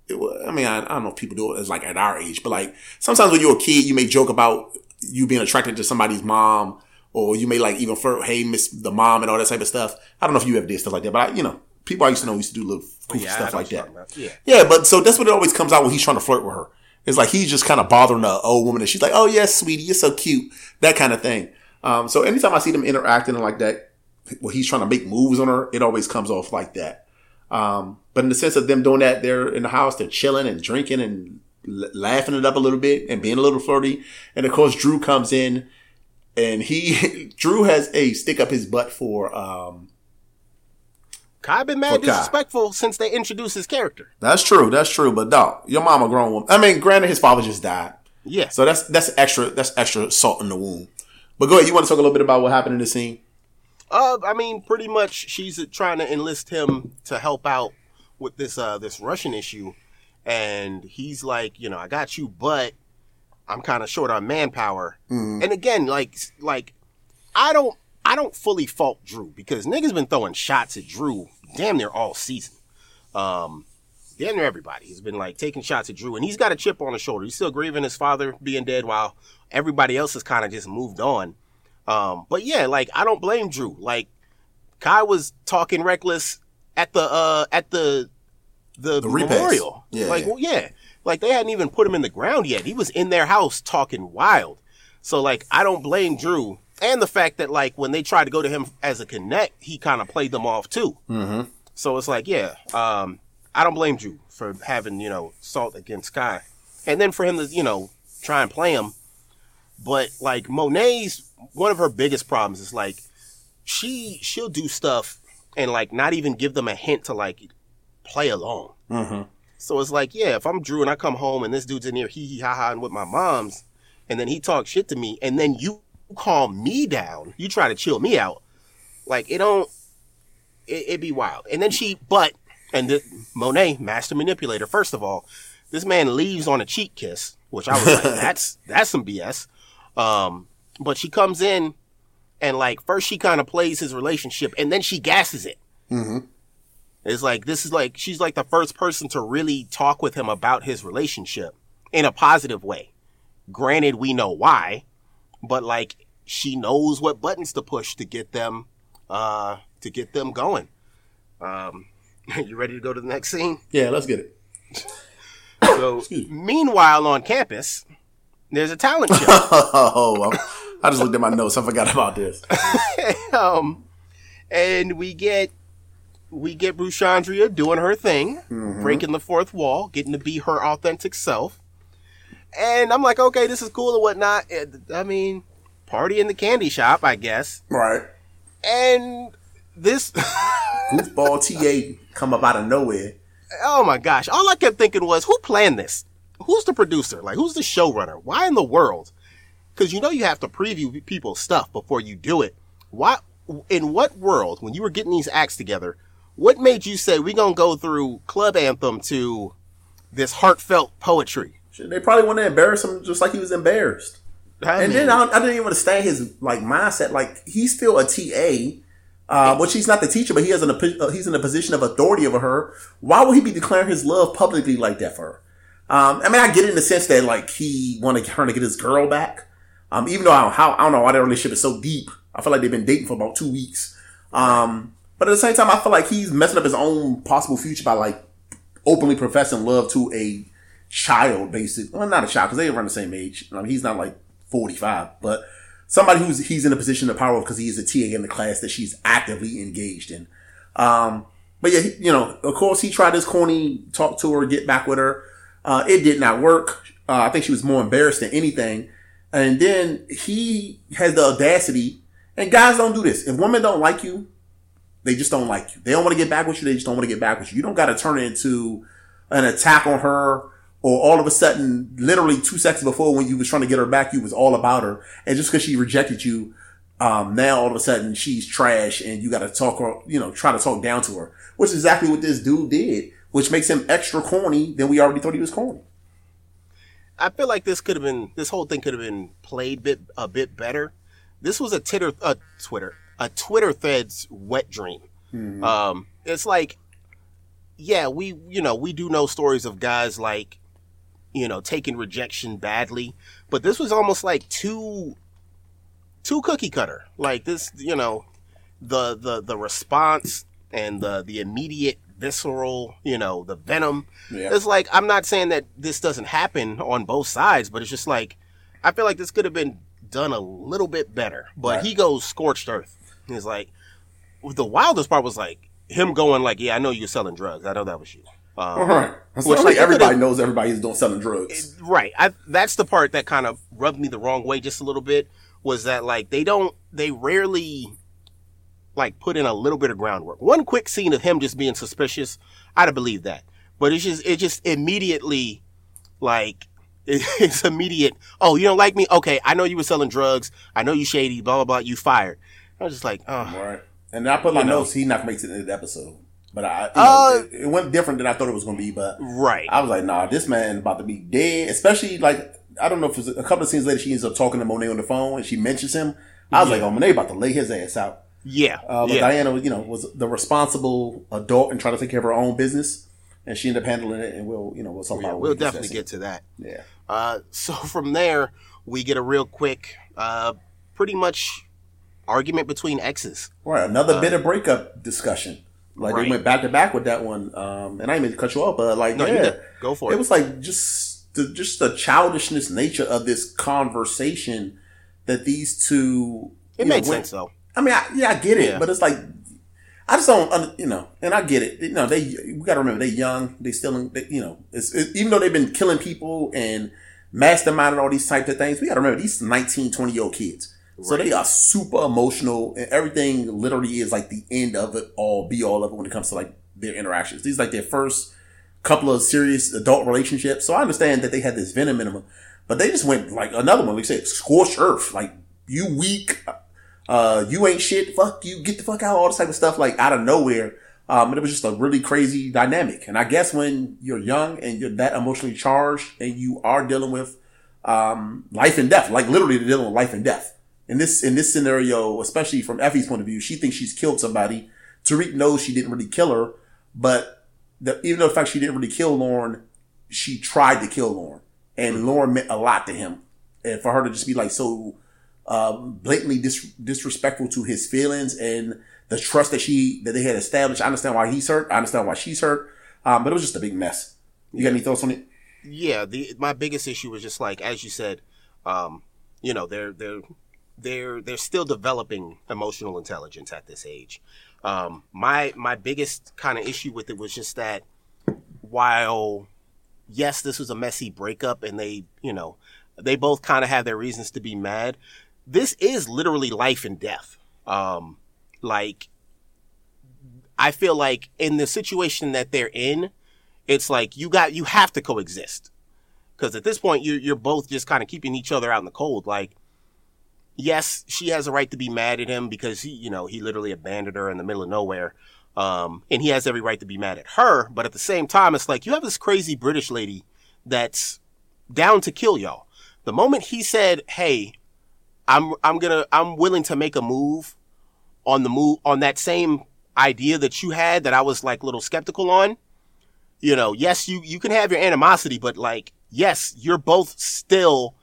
I mean, I, I don't know if people do it as like at our age, but like sometimes when you're a kid, you may joke about you being attracted to somebody's mom, or you may like even flirt, hey, miss the mom and all that type of stuff. I don't know if you ever did stuff like that, but I, you know, people I used to know used to do little goofy Yeah, stuff like that. Yeah. Yeah, but so that's what it always comes out when he's trying to flirt with her. It's like he's just kind of bothering the old woman, and she's like, "Oh yes, sweetie, you're so cute," that kind of thing. Um, so anytime I see them interacting like that, where he's trying to make moves on her, it always comes off like that. Um, but in the sense of them doing that, they're in the house, they're chilling and drinking and laughing it up a little bit and being a little flirty. And of course, Drew comes in, and he Drew has a stick up his butt for um, Kai been mad Kai. disrespectful since they introduced his character. That's true. That's true. But dog, your mama grown woman. I mean, granted, his father just died, Yeah. so that's that's extra. That's extra salt in the wound. But go ahead. You want to talk a little bit about what happened in the scene? Uh, I mean, pretty much, she's trying to enlist him to help out with this uh this Russian issue, and he's like, you know, I got you, but I'm kind of short on manpower. And again, like like I don't I don't fully fault Drew because niggas been throwing shots at Drew damn near all season. Um, damn near everybody has been like taking shots at Drew, and he's got a chip on his shoulder. He's still grieving his father being dead, while everybody else has kind of just moved on. Um, but yeah, like I don't blame Drew. Like Kai was talking reckless at the uh at the the, The memorial. Yeah, like yeah. well, yeah, like they hadn't even put him in the ground yet. He was in their house talking wild. So like I don't blame Drew, and the fact that like when they tried to go to him as a connect, he kind of played them off too. Mm-hmm. So it's like, yeah, um, I don't blame Drew for having, you know, salt against Kai. And then for him to, you know, try and play him. But like Monet's one of her biggest problems is like she she'll do stuff and like not even give them a hint to like play along. Mm-hmm. So it's like, yeah, if I'm Drew and I come home and this dude's in here hee hee ha ha and with my mom's, and then he talks shit to me, and then you calm me down, you try to chill me out, like it don't, it, it be wild. And then she, but, and the, Monet, master manipulator. First of all, this man leaves on a cheek kiss, which I was like, that's that's some BS. Um, but she comes in, and like first she kind of plays his relationship, and then she gasses it. Mm-hmm. It's like this is like she's like the first person to really talk with him about his relationship in a positive way. Granted, we know why, but like she knows what buttons to push to get them uh to get them going. Um you ready to go to the next scene? Yeah, let's get it. So meanwhile on campus, there's a talent show. Oh, I, I just looked at my notes. I forgot about this. um, and we get we get Bruce Bruchandria doing her thing, mm-hmm. breaking the fourth wall, getting to be her authentic self. And I'm like, okay, this is cool and whatnot. I mean, party in the candy shop, I guess. Right. And this, Goofball TA come up out of nowhere. oh my gosh, all I kept thinking was, who planned this? Who's the producer? Like, who's the showrunner? Why in the world? Because you know you have to preview people's stuff before you do it. Why? In what world, when you were getting these acts together, what made you say we're gonna go through club anthem to this heartfelt poetry? They probably want to embarrass him just like he was embarrassed. I and mean, then I, I didn't even understand his like mindset. Like he's still a TA, uh, which he's not the teacher, but he has an uh, he's in a position of authority over her. Why would he be declaring his love publicly like that for her? Um, I mean, I get it in the sense that like he wanted her to get his girl back. Um, even though I don't, how, I don't know why their relationship is so deep. I feel like they've been dating for about two weeks. Um, but at the same time, I feel like he's messing up his own possible future by like openly professing love to a child, basically. Well, not a child because they around the same age. I mean, he's not like forty five, but somebody who's he's in a position of power because he is a TA in the class that she's actively engaged in. Um, but yeah, you know, of course, he tried his corny talk to her, get back with her. Uh, it did not work. Uh, I think she was more embarrassed than anything. And then he has the audacity, and guys don't do this. If women don't like you, they just don't like you. They don't want to get back with you. They just don't want to get back with you. You don't got to turn it into an attack on her or all of a sudden, literally two seconds before when you was trying to get her back, you was all about her. And just because she rejected you, um, now all of a sudden she's trash and you got to talk her, you know, try to talk down to her, which is exactly what this dude did, which makes him extra corny than we already thought he was corny. I feel like this could have been this whole thing could have been played bit a bit better. This was a Twitter a Twitter a Twitter thread's wet dream. Mm-hmm. Um, it's like, yeah, we you know we do know stories of guys like, you know, taking rejection badly, but this was almost like too, too cookie cutter. Like this, you know, the the the response and the the immediate visceral, you know, the venom. Yeah. It's like I'm not saying that this doesn't happen on both sides, but it's just like I feel like this could have been done a little bit better. But right. he goes scorched earth. He's like the wildest part was like him going like, "Yeah, I know you're selling drugs. I know that was you." Um, right. Which, like, like everybody knows everybody's doing selling drugs. It, right. I, that's the part that kind of rubbed me the wrong way just a little bit. Was that like they don't they rarely like put in a little bit of groundwork. One quick scene of him just being suspicious, I'd have believed that. But it's just, it just immediately, like, it's immediate. Oh, you don't like me? Okay, I know you were selling drugs. I know you shady. Blah blah blah. You fired. I was just like, oh. Right. And I put my notes. He not makes it in the episode, but I, you know, uh, it, it, went different than I thought it was going to be. But right, I was like, nah, this man about to be dead. Especially like I don't know if it's a couple of scenes later, she ends up talking to Monet on the phone and she mentions him. I was yeah. like, oh, Monet about to lay his ass out. Yeah. Uh, but yeah. Diana, you know, was the responsible adult and trying to take care of her own business, and she ended up handling it. And we'll, you know, we'll talk yeah, about. We'll definitely get to that. Yeah. Uh, so from there, we get a real quick, uh, pretty much argument between exes. Right. Another uh, bit of breakup discussion. Like right. they went back to back with that one. Um, and I didn't mean to cut you off, but like, no, yeah, go for it. It was like just the just the childishness nature of this conversation that these two. It made know, sense though I mean, I, yeah, I get it, yeah. but it's like I just don't, you know, and I get it. You know, they we got to remember they're young. They still, they, you know, it's, it, even though they've been killing people and masterminding all these types of things, we got to remember these 19, 20 year old kids. Right. So they are super emotional, and everything literally is like the end of it all, be all of it when it comes to like their interactions. These like their first couple of serious adult relationships. So I understand that they had this venom in them, but they just went like another one. Like said, scorched earth. Like you weak uh, you ain't shit, fuck you, get the fuck out, all this type of stuff, like out of nowhere. Um, and it was just a really crazy dynamic. And I guess when you're young and you're that emotionally charged and you are dealing with, um, life and death, like literally dealing with life and death. In this, in this scenario, especially from Effie's point of view, she thinks she's killed somebody. Tariq knows she didn't really kill her, but the, even though the fact she didn't really kill Lauren, she tried to kill Lauren. And Lauren meant a lot to him. And for her to just be like so um, blatantly dis- disrespectful to his feelings and the trust that she that they had established. I understand why he's hurt. I understand why she's hurt. Um, but it was just a big mess. You got any thoughts on it? Yeah, the my biggest issue was just like as you said, um, you know, they're they're they're they're still developing emotional intelligence at this age. Um, my my biggest kind of issue with it was just that while yes, this was a messy breakup and they, you know, they both kind of have their reasons to be mad this is literally life and death. Um, like, I feel like in the situation that they're in, it's like you got, you have to coexist. Cause at this point, you're, you're both just kind of keeping each other out in the cold. Like, yes, she has a right to be mad at him because he, you know, he literally abandoned her in the middle of nowhere. Um, and he has every right to be mad at her. But at the same time, it's like you have this crazy British lady that's down to kill y'all. The moment he said, Hey, I'm I'm gonna I'm willing to make a move on the move on that same idea that you had that I was like a little skeptical on. You know, yes, you you can have your animosity, but like, yes, you're both still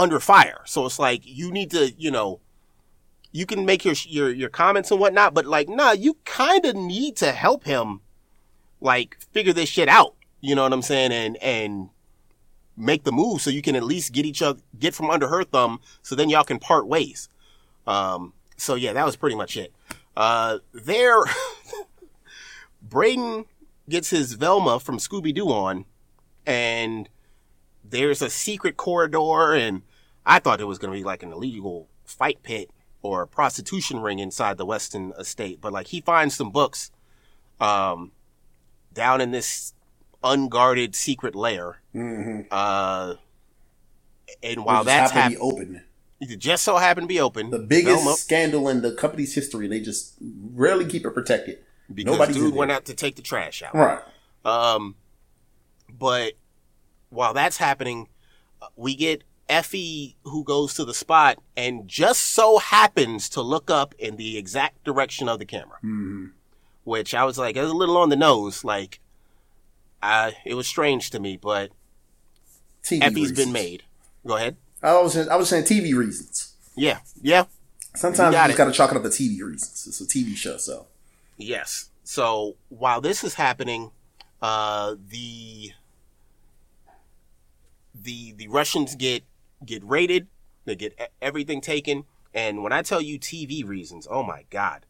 under fire. So it's like you need to, you know, you can make your your your comments and whatnot, but like, nah, you kind of need to help him, like, figure this shit out. You know what I'm saying? And and make the move so you can at least get each other get from under her thumb so then y'all can part ways. Um so yeah, that was pretty much it. Uh there Brayden gets his Velma from Scooby Doo on and there's a secret corridor and I thought it was going to be like an illegal fight pit or a prostitution ring inside the Weston estate, but like he finds some books um down in this unguarded secret lair. Mm-hmm. Uh, and while just that's happened to happening, be open. it just so happened to be open. The biggest Velma- scandal in the company's history. They just rarely keep it protected. because Nobody's dude went out to take the trash out. Right. Um, but while that's happening, uh, we get Effie who goes to the spot and just so happens to look up in the exact direction of the camera, hmm which I was like, it was a little on the nose. Like, I, it was strange to me, but TV Effie's reasons. been made. Go ahead. I was I was saying TV reasons. Yeah. Yeah. Sometimes You you, got just got to chalk it up to TV reasons. It's a TV show, so Yes. So while this is happening, uh, the the the Russians get get raided. They get everything taken. And when I tell you TV reasons, oh my god,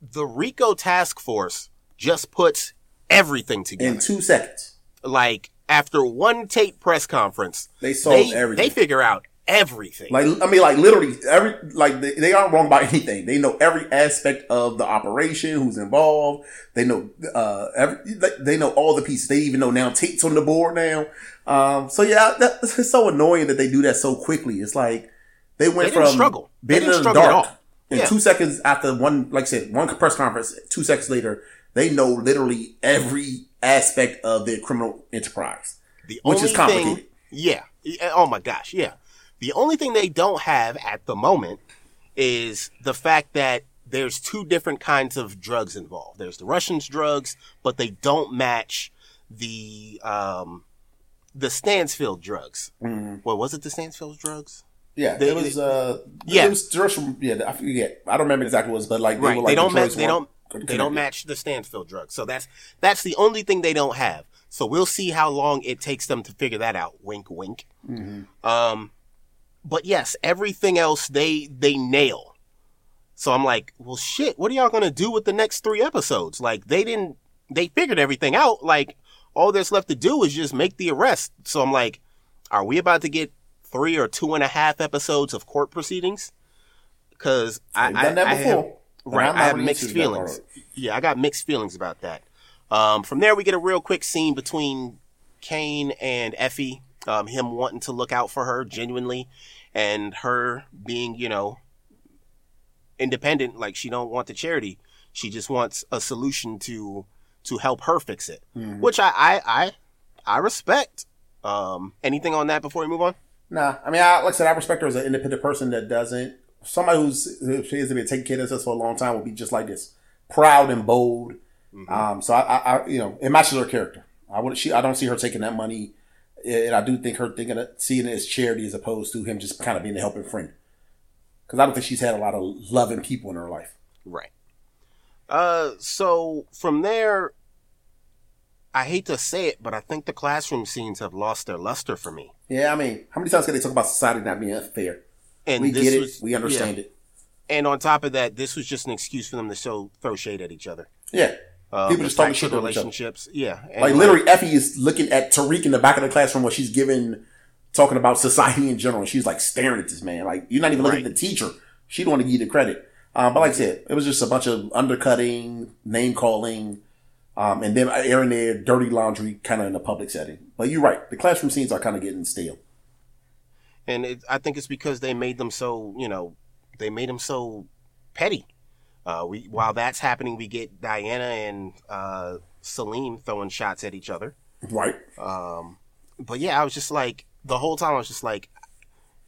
the Rico Task Force just puts everything together. in two seconds like after one tape press conference, they solved they everything. they figure out everything. Like I mean, like literally every like they, they aren't wrong about anything. They know every aspect of the operation, who's involved. They know uh every they- they know all the pieces. They even know now Tate's on the board now. Um, so yeah, that, it's so annoying that they do that so quickly. It's like they went They from struggle. Being in the dark in Yeah. two seconds after one, like I said, one press conference. Two seconds later, they know literally every aspect of the criminal enterprise. The Which only is complicated. Thing. Yeah, Oh my gosh. Yeah. The only thing they don't have at the moment is the fact that there's two different kinds of drugs involved. There's the Russians' drugs, but they don't match the um the Stansfield drugs. What was it? The Stansfield drugs? Yeah, They- it was. Uh, Yeah. it was drugs from. Yeah, I forget. I don't remember exactly what it was, but like they right. were like they don't the match. They don't. They don't match the Stansfield drugs. So that's that's the only thing they don't have. So we'll see how long it takes them to figure that out. Wink, wink. Um, but yes, everything else they they nail. So I'm like, well, shit. What are y'all gonna do with the next three episodes? Like they didn't. They figured everything out. Like all there's left to do is just make the arrest. So I'm like, are we about to get three or two and a half episodes of court proceedings? Because I, I, done that I have- before. right, I have mixed into that part feelings. Yeah, I got mixed feelings about that. Um, from there, we get a real quick scene between Cane and Effie. Um, him wanting to look out for her genuinely, and her being, you know, independent. Like she don't want the charity. She just wants a solution to to help her fix it, Mm-hmm. which I I I, I respect. Um, anything on that before we move on? Nah, I mean, I, like I said, I respect her as an independent person that doesn't. Somebody who's who she has been taking care of us for a long time will be just like this, proud and bold. Mm-hmm. Um, so I, I, I, you know, it matches her character. I would, she, I don't see her taking that money, and I do think her thinking of seeing it as charity as opposed to him just kind of being a helping friend. Because I don't think she's had a lot of loving people in her life. Right. Uh, so from there, I hate to say it, but I think the classroom scenes have lost their luster for me. Yeah, I mean, how many times can they talk about society not being fair? And We get it, was- we understand yeah. it. And on top of that, this was just an excuse for them to show throw shade at each other. Yeah, Um, people just talking shit other. relationships. Yeah, and Like literally, Effie is looking at Tariq in the back of the classroom where she's giving, talking about society in general. She's like staring at this man. Like you're not even looking Right. at the teacher. She don't want to give you the credit. Um, but like I said, it was just a bunch of undercutting, name calling, um, and then airing their dirty laundry kind of in a public setting. But you're right. The classroom scenes are kind of getting stale. and it, I think it's because they made them so you know they made them so petty. Uh, we while that's happening, we get Diana and uh, Salim throwing shots at each other. Right. Um, but yeah, I was just like the whole time I was just like,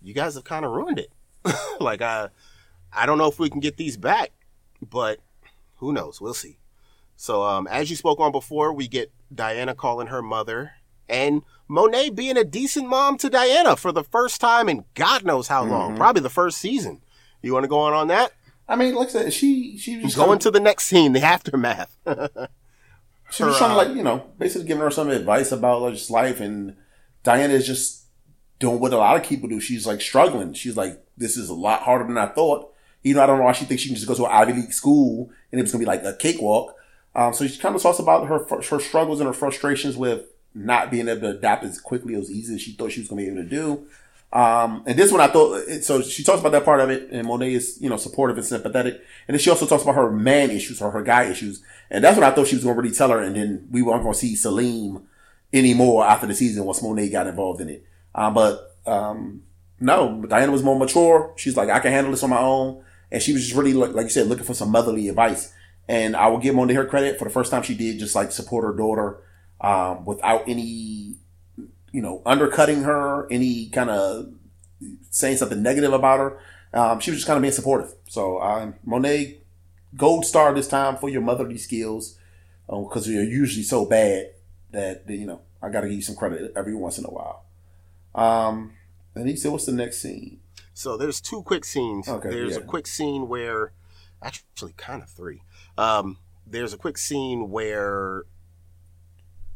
you guys have kind of ruined it. like I, I don't know if we can get these back, but who knows? We'll see. So um, as you spoke on before, we get Diana calling her mother and Monet being a decent mom to Diana for the first time in God knows how long, probably the first season. You want to go on on that? I mean, like I said, she she was Going to the next scene, the aftermath. She was trying to like you know basically giving her some advice about like, just life, and Diana is just doing what a lot of people do. She's like struggling. She's like, this is a lot harder than I thought. You know, I don't know why she thinks she can just go to an Ivy League school and it was gonna be like a cakewalk. Um, so she kind of talks about her her struggles and her frustrations with not being able to adapt as quickly as easy as she thought she was gonna be able to do. Um, and this one I thought, so she talks about that part of it, and Monet is, you know, supportive and sympathetic. And then she also talks about her man issues or her guy issues. And that's what I thought she was going to really tell her. And then we weren't going to see Salim anymore after the season once Monet got involved in it. Um, but, um, no, Diana was more mature. She's like, I can handle this on my own. And she was just really, like, like you said, looking for some motherly advice. And I will give Monet her credit for the first time she did just like support her daughter, um, without any you know, undercutting her, any kind of saying something negative about her. Um, she was just kind of being supportive. So, um, Monet, gold star this time for your motherly skills, because um, you're usually so bad that you know I got to give you some credit every once in a while. Um, and he said, "What's the next scene?" So there's two quick scenes. Okay, there's yeah. a quick scene where, actually, kind of three. Um, there's a quick scene where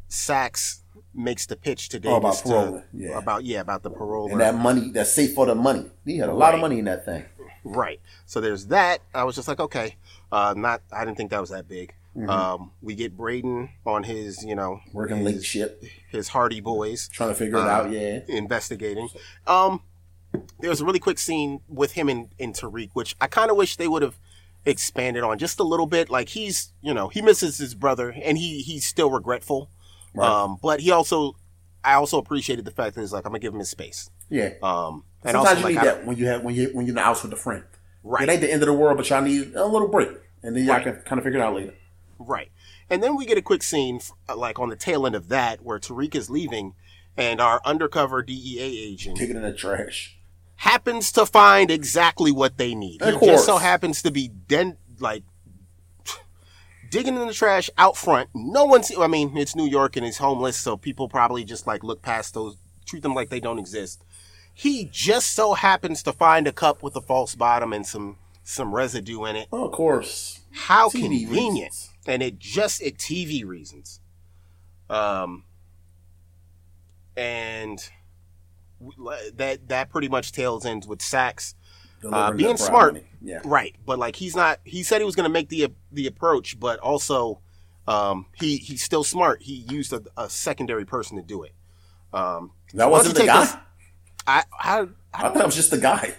Saxe makes the pitch today. Oh, about to- parole, yeah. about yeah about the parole And that money, that's safe for the money. He had a lot of money in that thing. Right. So there's that. I was just like, okay, uh, not. I didn't think that was that big. Mm-hmm. Um, we get Brayden on his, you know, Working his, late ship, his Hardy Boys trying to figure it Uh, out. Yeah. investigating. Um, there's a really quick scene with him and, and Tariq, which I kind of wish they would have expanded on just a little bit. Like he's, you know, he misses his brother and he he's still regretful. Right. Um, but he also, I also appreciated the fact that he's like, I'm gonna give him his space. Yeah. Um, and Sometimes also you like, need I- that when you have when you when you're in the house with a friend. right. It ain't the end of the world, but y'all need a little break, and then y'all Right. can kind of figure it out later. Right. And then we get a quick scene, uh, like on the tail end of that, where Tariq is leaving, and our undercover DEA agent it in the trash. happens to find exactly what they need. Of he just so happens to be den- like digging in the trash out front. No one's. I mean, it's New York and he's homeless, so people probably just like look past those, treat them like they don't exist. He just so happens to find a cup with a false bottom and some some residue in it. Oh, of course. How TV convenient. reasons. And it just it TV reasons. Um and that that pretty much tails ends with Saxe Delivering being smart. Yeah. right, but like he's not he said he was going to make the the approach, but also um he he's still smart. He used a, a secondary person to do it. Um That don't wasn't the guy. this- I I, I I thought it was just the guy.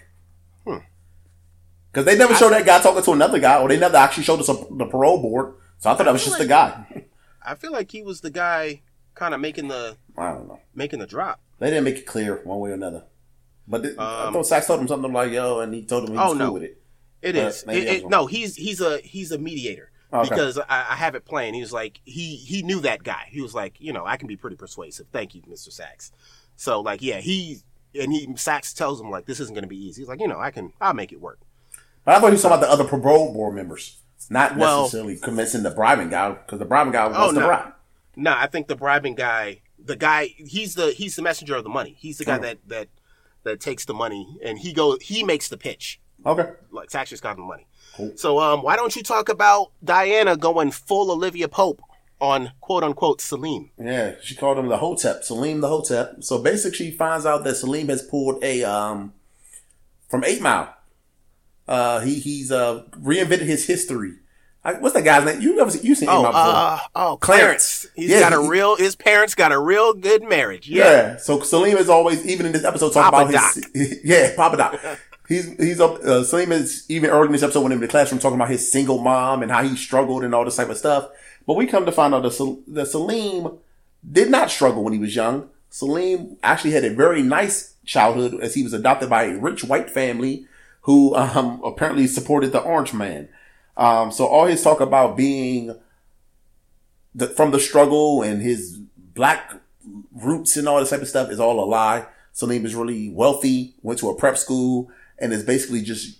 Hmm. Because they never showed that guy talking to another guy, or they never actually showed us a, the parole board. So I thought that was just the guy. I feel like he was the guy kind of making the I don't know. making the drop. They didn't make it clear one way or another. But th- I Um, thought Saxe told him something like, "Yo," and he told him he was Oh, cool no. with it. It Uh, is. It- it- no, he's he's a he's a mediator Okay. because I, I have it playing. He was like he he knew that guy. He was like, you know, I can be pretty persuasive. Thank you, Mister Saxe. So like, yeah, he and he Saxe tells him like this isn't going to be easy. He's like, you know, I can I'll make it work. But I thought he was talking about the other parole board members, not Well- necessarily convincing the bribing guy, because the bribing guy wants Oh, to no. bribe. No, I think the bribing guy, the guy, he's the he's the messenger of the money. He's the guy Oh. that that that takes the money and he go he makes the pitch. Okay. Like just got the money. Cool. So um, why don't you talk about Diana going full Olivia Pope on quote unquote Salim? Yeah, she called him the Hotep, Salim the Hotep. So basically, she finds out that Salim has pulled a um from Eight Mile. Uh, he he's uh reinvented his history. What's that guy's name? You ever seen, you seen Oh, Mile before? uh, oh, Clarence. Clarence. He's Yeah, got a real. His parents got a real good marriage. yeah. Yeah. So Salim is always even in this episode talking Papa about his yeah Papa Doc. He's he's up. Uh, Salim is even early in this episode when in the classroom talking about his single mom and how he struggled and all this type of stuff. But we come to find out that, that Salim did not struggle when he was young. Salim actually had a very nice childhood as he was adopted by a rich white family who um, apparently supported the Orange Man. Um, so all his talk about being the, from the struggle and his black roots and all this type of stuff is all a lie. Salim is really wealthy, went to a prep school, and is basically just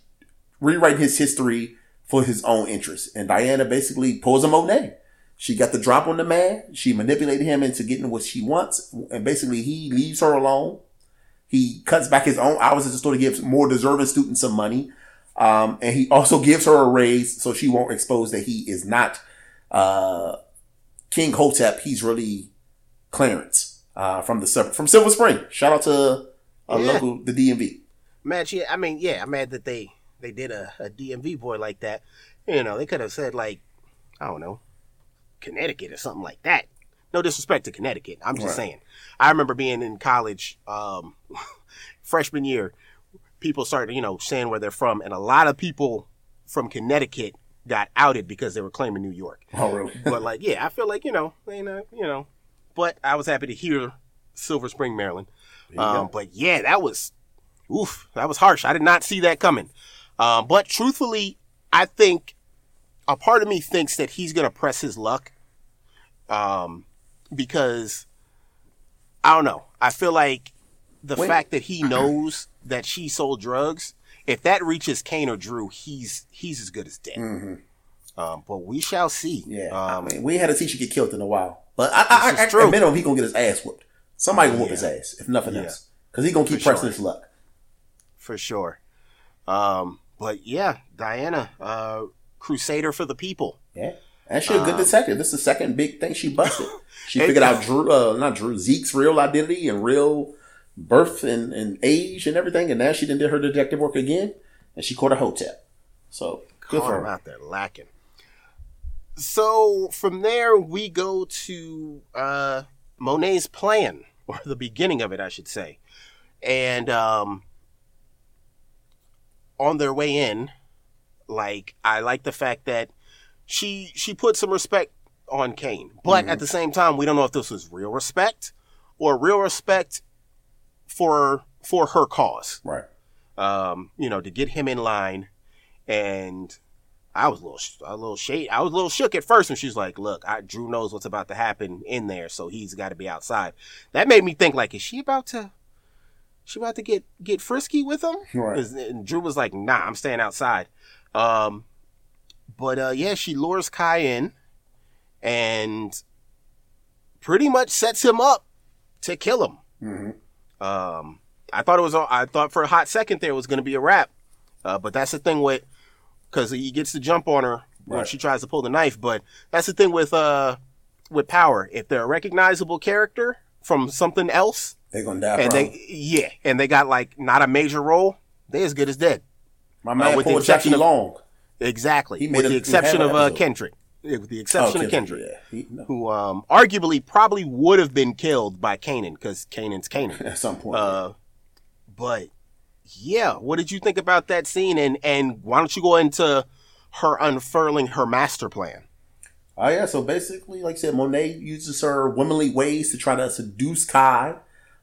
rewriting his history for his own interests. And Diana basically pulls a Monet. She got the drop on the man. She manipulated him into getting what she wants. And basically he leaves her alone. He cuts back his own hours at the store to give more deserving students some money. Um, and he also gives her a raise so she won't expose that he is not, uh, King Hotep, he's really Clarence uh, from the from Silver Spring. Shout out to uh, Yeah. local the DMV. Mad, yeah, I mean, yeah, I'm mad that they they did a, a DMV boy like that. You know, they could have said like, I don't know, Connecticut or something like that. No disrespect to Connecticut. I'm just Right. saying. I remember being in college, um, freshman year. People started, you know, saying where they're from, and a lot of people from Connecticut got outed because they were claiming New York. Oh, really? but like, yeah, I feel like you know, they not, you know. But I was happy to hear Silver Spring, Maryland. Um, but yeah, that was, oof, that was harsh. I did not see that coming. Um, but truthfully, I think a part of me thinks that he's gonna press his luck, um, because I don't know. I feel like the Wait. fact that he knows that she sold drugs, if that reaches Cane or Drew, he's he's as good as dead. Um, but we shall see. Mm-hmm. Yeah, Um, I mean, we ain't had a teacher get killed in a while, but I, I, I, true. at minimum, he gonna get his ass whooped. Somebody gonna whoop Yeah. his ass, if nothing Yeah. else, because he gonna keep For pressing sure. his luck. for sure. Um, but yeah, Diana, uh, crusader for the people. Yeah, and she a good detective. This is the second big thing she busted. She figured out Drew, uh, not Drew, Zeke's real identity and real birth and, and age and everything, and now she done did her detective work again, and she caught a hotep. So good Caught for her. out there lacking. So from there we go to uh, Monet's plan, or the beginning of it, I should say, and um, on their way in, like I like the fact that she she put some respect on Cane, but at the same time, we don't know if this was real respect or real respect for for her cause Right. um, you know, to get him in line. And I was a little, a little shade. I was a little shook at first when she's like, "Look, I, Drew knows what's about to happen in there, so he's got to be outside." That made me think, like, is she about to, she about to get get frisky with him? Right. And Drew was like, "Nah, I'm staying outside." Um, but uh, yeah, she lures Kai in, and pretty much sets him up to kill him. hmm Um, I thought it was. I thought for a hot second there was going to be a wrap, uh, but that's the thing with because he gets the jump on her when Right. she tries to pull the knife. But that's the thing with uh with power. If they're a recognizable character from something else, They're gonna die. and they yeah, and they got like not a major role, they as good as dead. My man with the exception Jackie of- Long. Exactly, He with the exception of uh. Kendrick. With the exception Oh, of Kendrick. Yeah. He, no. Who um, arguably probably would have been killed by Kanan because Kanan's Kanan. At some point. Uh, but yeah, what did you think about that scene? And and why don't you go into her unfurling her master plan? Oh yeah, so basically, like I said, Monet uses her womanly ways to try to seduce Kai.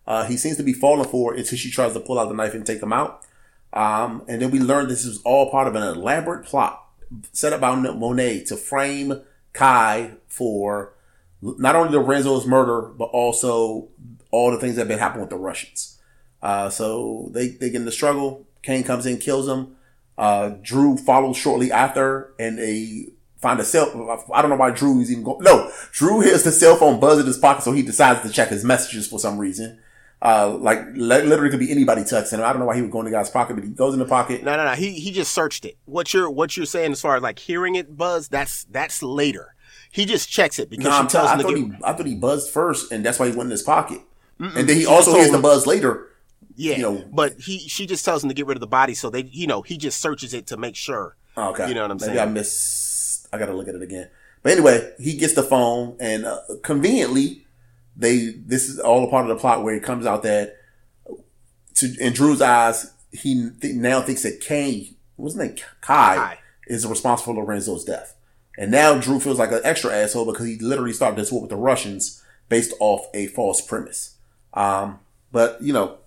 Uh, he seems to be falling for it until she tries to pull out the knife and take him out. Um, and then we learned this is all part of an elaborate plot set up by Monet to frame Kai for not only Lorenzo's murder, but also all the things that have been happening with the Russians. Uh, so they, they get in the struggle. Cane comes in, kills him. Uh, Drew follows shortly after, and they find a cell. I don't know why Drew is even going. No, Drew hears the cell phone buzz in his pocket, so he decides to check his messages for some reason. Uh, like literally could be anybody touching him. I don't know why he would go in the guy's pocket, but he goes in the pocket. No, no, no. He he just searched it. What you're what you're saying as far as like hearing it buzz? That's that's later. He just checks it because No, she I'm tells I him to thought get. he, I thought he buzzed first, and that's why he went in his pocket. And then he She also hears the buzz later. yeah, you know- but he she just tells him to get rid of the body, so they you know he just searches it to make sure. Oh, okay, You know what I'm Maybe saying? I miss. I gotta look at it again. But anyway, he gets the phone, and uh, conveniently, they this is all a part of the plot where it comes out that to in Drew's eyes, he th- now thinks that Cane wasn't it Kai, Kai. is responsible for Lorenzo's death, and now Drew feels like an extra asshole because he literally started this war with the Russians based off a false premise. Um, but you know,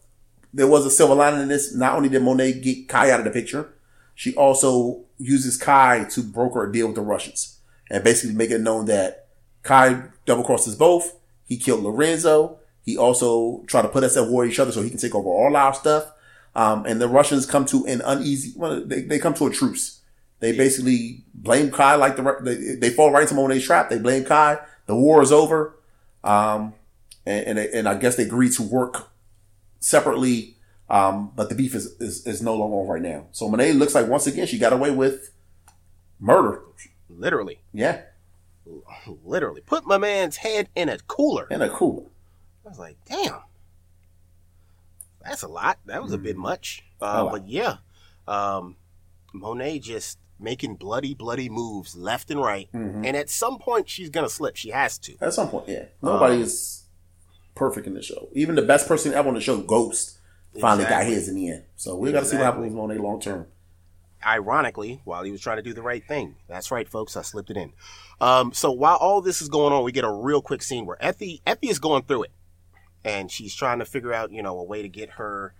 there was a silver lining in this. Not only did Monet get Kai out of the picture, she also uses Kai to broker a deal with the Russians and basically make it known that Kai double crosses both. He killed Lorenzo. He also tried to put us at war with each other so he can take over all our stuff. Um, and the Russians come to an uneasy, well, they, they come to a truce. They basically blame Kai like the, they, they fall right into Monet's trap. They blame Kai. The war is over. Um, and, and, they- and I guess they agree to work separately. Um, but the beef is, is, is no longer on right now. So Monet looks like once again she got away with murder. Literally, Yeah. Literally put my man's head in a cooler. In a cooler. I was like, damn, that's a lot. That was a bit much. Uh, Oh, wow. But yeah, um, Monet just making bloody, bloody moves left and right. Mm-hmm. And at some point, she's gonna slip. She has to. At some point, yeah. Nobody Um, is perfect in the show. Even the best person ever on the show, Ghost, finally got his in the end. So we got to see what happens with Monet long term. Ironically, while he was trying to do the right thing. That's right, folks. I slipped it in. Um, so while all this is going on, we get a real quick scene where Effie Effie is going through it, and she's trying to figure out, you know, a way to get her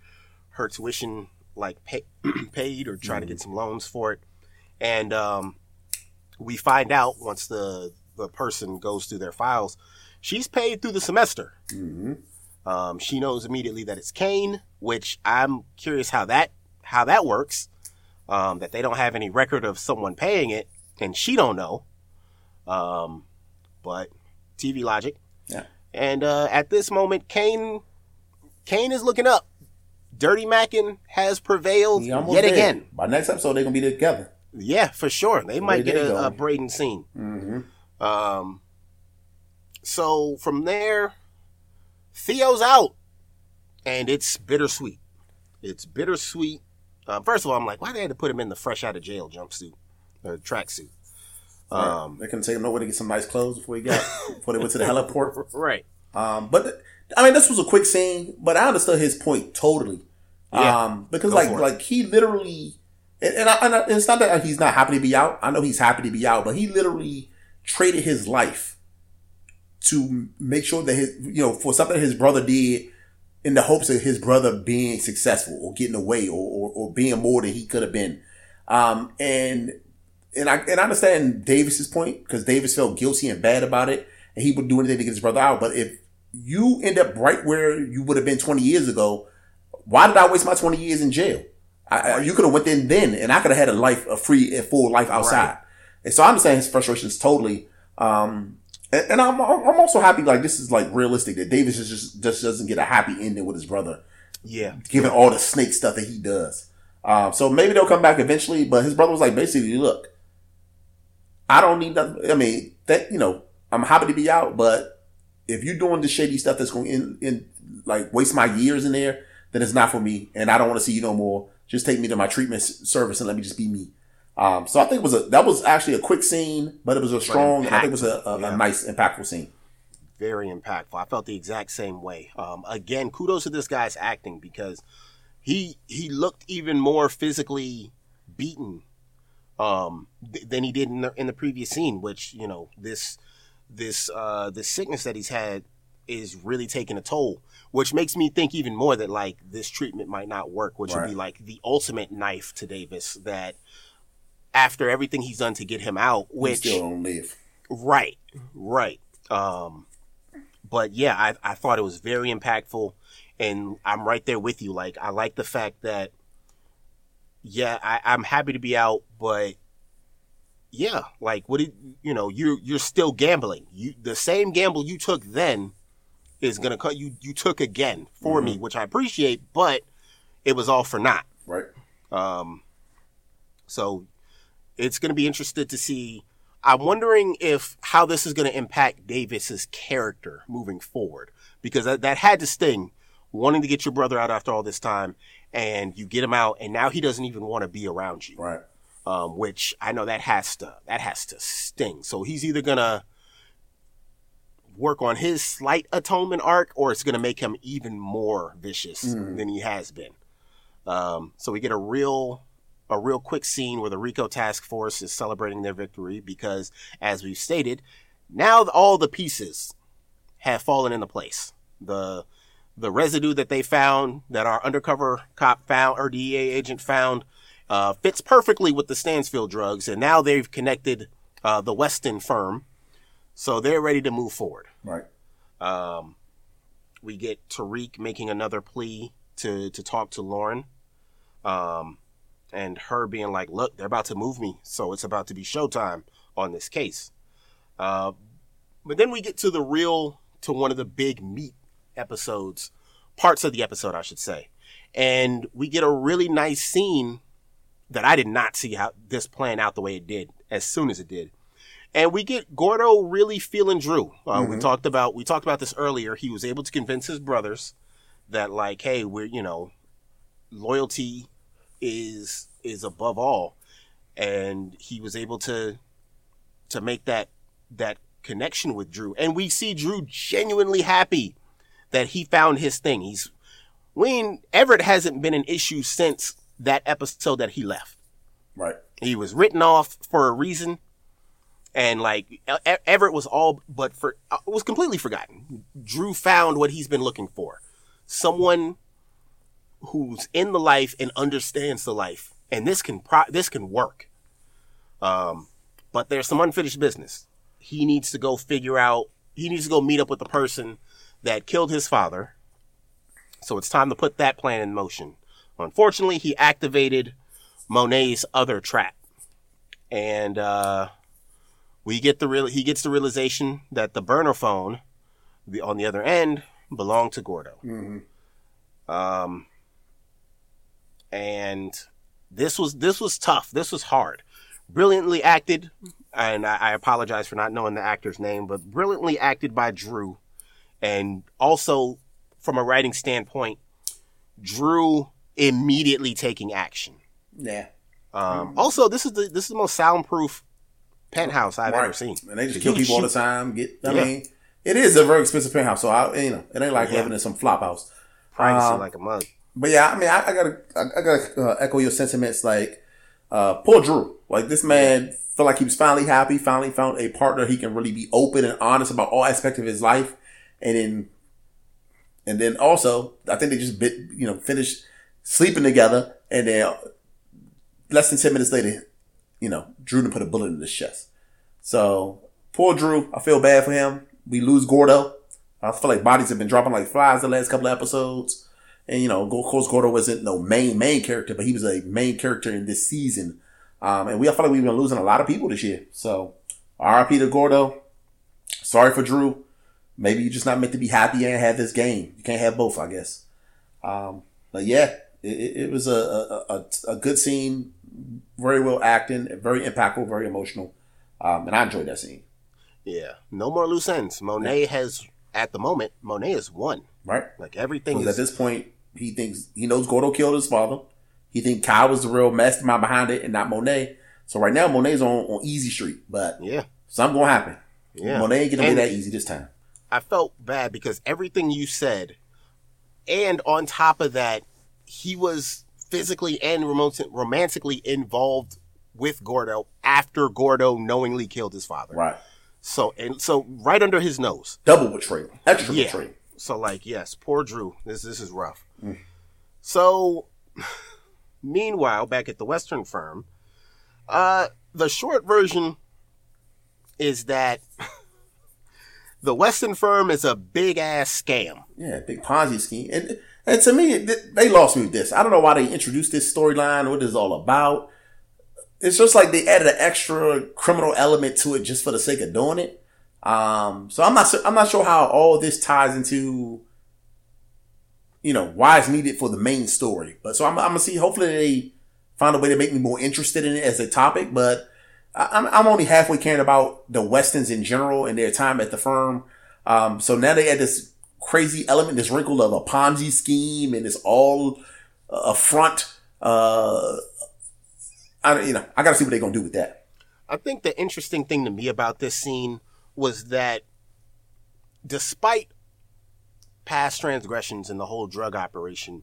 her tuition like pay, paid or trying to get some loans for it. And um, we find out once the the person goes through their files, she's paid through the semester. Mm-hmm. Um, she knows immediately that it's Cane, which I'm curious how that how that works. Um, that they don't have any record of someone paying it, and she don't know. Um, but TV logic. Yeah. And uh, at this moment, Cane Cane is looking up. Dirty Mackin has prevailed yet there. again. By next episode, they're gonna be together. Yeah, for sure. They might get they a, a Brayden scene. Mm-hmm. Um, so from there, Theo's out, and it's bittersweet. It's bittersweet. Um, first of all, I'm like, why they had to put him in the fresh out of jail jumpsuit or tracksuit? Um, they couldn't take him nowhere to get some nice clothes before he got before they went to the heliport. right. Um, but th- I mean, this was a quick scene, but I understood his point totally. Yeah. Um, because Go like like he literally, and, and, I, and I- it's not that he's not happy to be out. I know he's happy to be out, but he literally traded his life to make sure that his you know for something his brother did in the hopes of his brother being successful or getting away or or, or being more than he could have been. Um, and and I and I understand Davis's point because Davis felt guilty and bad about it, and he would do anything to get his brother out. But if you end up right where you would have been 20 years ago, why did I waste my 20 years in jail? I, I- you could have went in then, and I could have had a life, a free, a full life outside. And so I understand his frustrations totally. Um, and, and I'm I'm also happy like this is like realistic that Davis is just just doesn't get a happy ending with his brother Yeah. given all the snake stuff that he does. Um, so maybe they'll come back eventually. But his brother was like, basically, look, I don't need nothing. I mean, that you know, I'm happy to be out, but if you're doing the shady stuff that's going in, in like waste my years in there, then it's not for me, and I don't want to see you no more. Just take me to my treatment service and let me just be me. Um, so I think it was a that was actually a quick scene, but it was a strong. I think it was a, a, Yeah. a nice, impactful scene. very impactful. I felt the exact same way. Um, again, kudos to this guy's acting because he he looked even more physically beaten um, th- than he did in the in the previous scene. Which you know this this uh, this sickness that he's had is really taking a toll. Which makes me think even more that like this treatment might not work. Which would be like the ultimate knife to Davis. That after everything he's done to get him out, He which still don't live. Right, right. Um, but yeah, I, I thought it was very impactful, and I'm right there with you. Like, I like the fact that, yeah, I, I'm happy to be out, but yeah, like, what did you know? You're you're still gambling. You the same gamble you took then is gonna cut you. You took again for me, which I appreciate, but it was all for naught. Right. Um, so it's going to be interested to see. I'm wondering if how this is going to impact Davis's character moving forward because that, that had to sting wanting to get your brother out after all this time and you get him out and now he doesn't even want to be around you. Right. Um, which I know that has to that has to sting. So he's either gonna work on his slight atonement arc or it's gonna make him even more vicious than he has been. Um, so we get a real a real quick scene where the Rico task force is celebrating their victory because, as we've stated, now all the pieces have fallen into place. The the residue that they found, that our undercover cop found, or DEA agent found, uh, fits perfectly with the Stansfield drugs, and now they've connected uh, the Weston firm, so they're ready to move forward. Right. Um, we get Tariq making another plea to to talk to Lauren, um, and her being like, "Look, they're about to move me, so it's about to be showtime on this case." Uh, but then we get to the real, to one of the big meat episodes, parts of the episode, I should say, and we get a really nice scene that I did not see how this playing out the way it did as soon as it did. and we get Gordo really feeling Drew. Uh, We talked about we talked about this earlier. He was able to convince his brothers that like, hey, we're you know, loyalty is is above all, and he was able to to make that that connection with Drew. And we see Drew genuinely happy that he found his thing. He's Wayne Everett hasn't been an issue since that episode that he left. Right. He was written off for a reason, and like Everett was all but for uh, was completely forgotten. Drew found what he's been looking for: someone who's in the life and understands the life, and this can pro- this can work. Um, but there's some unfinished business. He needs to go figure out. He needs to go meet up with the person that killed his father. So it's time to put that plan in motion. Unfortunately, he activated Monet's other trap, and uh, we get the real. He gets the realization that the burner phone, the on the other end, belonged to Gordo. Um, and this was this was tough. This was hard. Brilliantly acted, and I, I apologize for not knowing the actor's name, but brilliantly acted by Drew, and also from a writing standpoint, Drew immediately taking action. Yeah. Um, Also, this is the this is the most soundproof penthouse I've ever seen. And they just kill people all the time. Get, I Yeah. mean, it is a very expensive penthouse, so I, you know, it ain't like Yeah. living in some flop house. Privacy Um, like a mug. But yeah, I mean, I, I gotta, I, I gotta uh, echo your sentiments. Like, uh, poor Drew. Like this man felt like he was finally happy, finally found a partner he can really be open and honest about all aspects of his life, and then, and then also, I think they just bit, you know, finished sleeping together, and then less than ten minutes later, you know, Drew done put a bullet in his chest. So poor Drew. I feel bad for him. We lose Gordo. I feel like bodies have been dropping like flies the last couple of episodes. And you know, of course, Gordo wasn't no main main character, but he was a main character in this season. Um, and we I feel like we've been losing a lot of people this year. So R.I.P. to Gordo. Sorry for Drew. Maybe you're just not meant to be happy and have this game. You can't have both, I guess. Um, but yeah, it, it was a, a, a, good scene. Very well acting, very impactful, very emotional. Um, and I enjoyed that scene. Yeah, no more loose ends. Monet has, at the moment, Monet is won. Right? Like everything is. at this point, he thinks he knows Gordo killed his father. He thinks Kyle was the real mastermind behind it and not Monet. So right now, Monet's on, on easy street, but yeah, something gonna happen. yeah. Monet ain't gonna be that easy this time. I felt bad because everything you said, and on top of that, he was physically and romantic- romantically involved with Gordo after Gordo knowingly killed his father. Right. So and so, right under his nose. Double betrayal. Extra Yeah. betrayal. So like, yes, poor Drew. This this is rough. So, meanwhile, back at the Weston firm, uh, the short version is that the Weston firm is a big ass scam. Yeah, big Ponzi scheme. And and to me, they lost me with this. I don't know why they introduced this storyline, what all about. It's just like they added an extra criminal element to it just for the sake of doing it. Um, so I'm not I'm not sure how all this ties into, you know, why it's needed for the main story. But so I'm, I'm gonna see. Hopefully they find a way to make me more interested in it as a topic. But I'm I'm only halfway caring about the Westons in general and their time at the firm. Um, so now they add this crazy element, this wrinkle of a Ponzi scheme, and it's all a front. Uh, I you know I got to see what they're gonna do with that. I think the interesting thing to me about this scene was that despite past transgressions in the whole drug operation,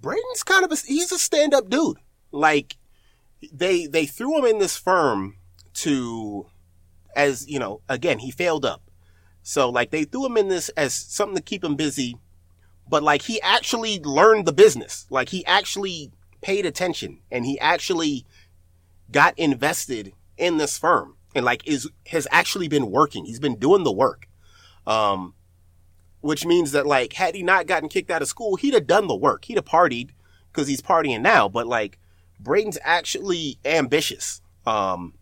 Brayden's kind of a, he's a stand up dude. Like they they threw him in this firm to as you know again he failed up. So like they threw him in this as something to keep him busy, but like he actually learned the business. Like he actually paid attention and he actually got invested in this firm and like is has actually been working. He's been doing the work. Um which means that like had he not gotten kicked out of school, he'd have done the work. He'd have partied because he's partying now, but like Brayden's actually ambitious. Um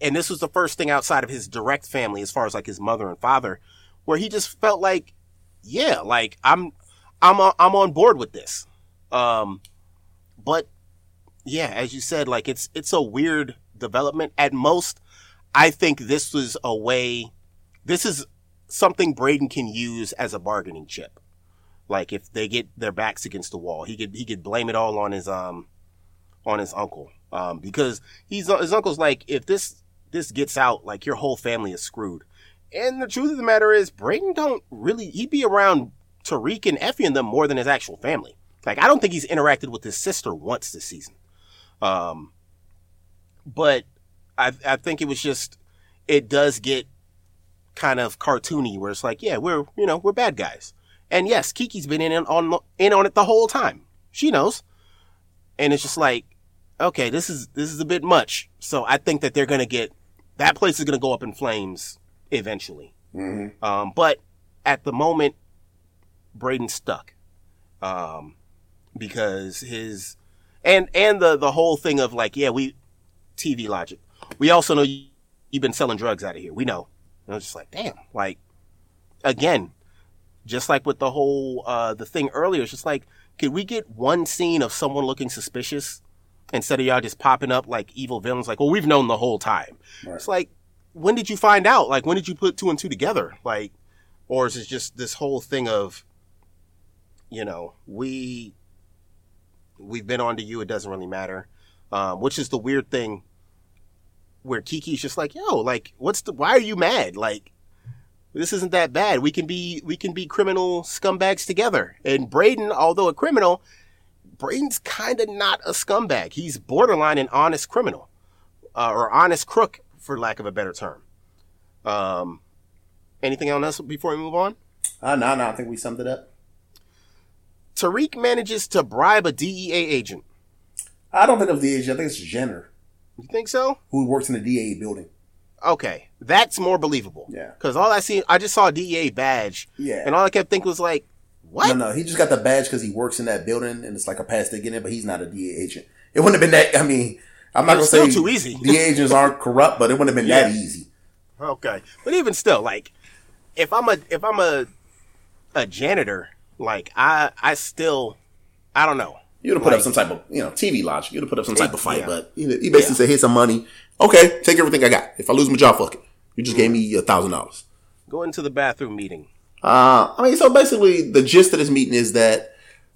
and this was the first thing outside of his direct family as far as like his mother and father where he just felt like yeah, like I'm I'm on, I'm on board with this. Um but yeah, as you said, like it's it's a weird development. At most, I think this was a way. This is something Brayden can use as a bargaining chip. Like if they get their backs against the wall, he could he could blame it all on his um on his uncle um because he's his uncle's like if this this gets out like your whole family is screwed. And the truth of the matter is, Brayden don't really he'd be around Tariq and Effie and them more than his actual family. Like I don't think he's interacted with his sister once this season. Um, but I I think it was just it does get kind of cartoony where it's like, yeah, we're you know we're bad guys, and yes, Kiki's been in on in on it the whole time. She knows, and it's just like, okay, this is this is a bit much. So I think that they're gonna get that place is gonna go up in flames eventually. Mm-hmm. Um, but at the moment, Brayden's stuck. Um, because his and and the the whole thing of like, yeah, we TV logic. We also know you, you've been selling drugs out of here. We know. And I was just like, damn. Like, again, just like with the whole uh the thing earlier, it's just like, could we get one scene of someone looking suspicious instead of y'all just popping up like evil villains? Like, well, we've known the whole time. Right. It's like, when did you find out? Like, when did you put two and two together? Like, or is it just this whole thing of, you know, we we've been on to you. It doesn't really matter. Um, which is the weird thing where Kiki's just like, yo, like, what's the, why are you mad? Like, this isn't that bad. We can be, we can be criminal scumbags together. And Brayden, although a criminal, Brayden's kind of not a scumbag. He's borderline an honest criminal, uh, or honest crook, for lack of a better term. Um, anything else before we move on? Uh, no, no, I think we summed it up. Tariq manages to bribe a DEA agent. I don't think of the agent. I think it's Jenner You think so? who works in the DA building. Okay, that's more believable. Yeah. Because all I see, I just saw a DEA badge, Yeah. and all I kept thinking was like, what? No, no, he just got the badge because he works in that building, and it's like a pass to get in, but he's not a DA agent. It wouldn't have been that. I mean, I'm not gonna say still too easy. DA agents aren't corrupt, but it wouldn't have been that easy. Okay, but even still, like, if I'm a if I'm a a janitor, like I I still I don't know. You'd have put up some type of, you know, TV logic. You'd have put up some type of fight, Yeah. but he, he basically said, "Here's some money. Okay, take everything I got. If I lose my job, fuck it. You just gave me a thousand dollars." Go into the bathroom meeting. Uh, I mean, so basically, the gist of this meeting is that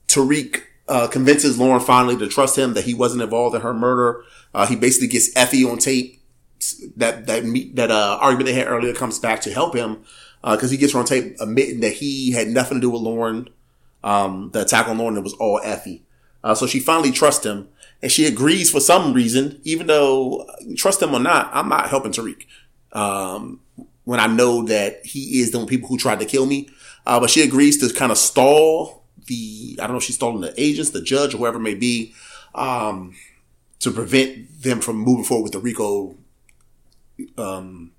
Tariq uh, convinces Lauren finally to trust him that he wasn't involved in her murder. Uh, he basically gets Effie on tape. That that meet, that uh, argument they had earlier comes back to help him because he gets her on tape admitting that he had nothing to do with Lauren. Um, the attack on Lauren it was all Effie. Uh, so she finally trusts him, and she agrees for some reason, even though trust him or not, I'm not helping Tariq. Um, when I know that he is the people who tried to kill me. Uh, but she agrees to kind of stall the, I don't know if she's stalling the agents, the judge, or whoever may be, um, to prevent them from moving forward with the RICO, um,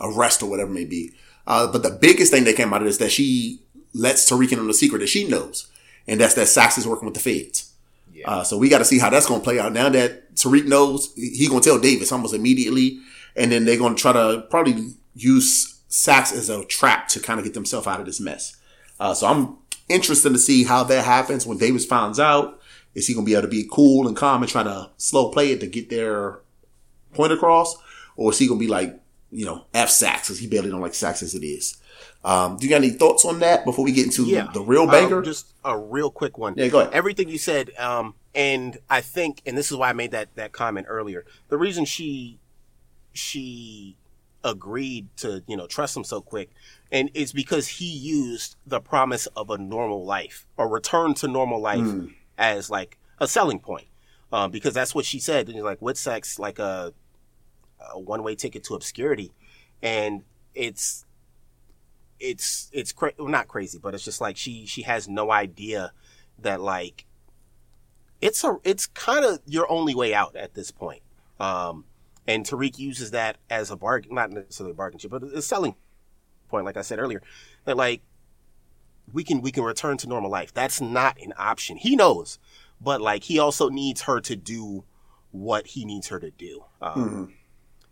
arrest or whatever may be. Uh, but the biggest thing that came out of this is that she lets Tariq in on the secret that she knows. And that's that Saxe is working with the feds. Yeah. Uh, so we got to see how that's going to play out. Now that Tariq knows, he going to tell Davis almost immediately, and then they're going to try to probably use Saxe as a trap to kind of get themselves out of this mess. Uh, so I'm interested to see how that happens when Davis finds out. Is he going to be able to be cool and calm and try to slow play it to get their point across, or is he going to be like, you know, F Saxe because he barely don't like Saxe as it is. Um, do you got any thoughts on that before we get into Yeah, the real Um, banger? just a real quick one. Yeah, go ahead. Everything you said, um, and I think, and this is why I made that that comment earlier. The reason she she agreed to you know trust him so quick, and it's because he used the promise of a normal life, a return to normal life, as like a selling point. Um, because that's what she said. And you're like, with Saxe, like a, a one way ticket to obscurity, and it's it's it's cra- well, not crazy, but it's just like she she has no idea that like it's a it's kind of your only way out at this point. Um, and Tariq uses that as a bargain, not necessarily a bargain chip, but a selling point, like I said earlier, that like we can we can return to normal life. That's not an option. He knows, but like he also needs her to do what he needs her to do. Um,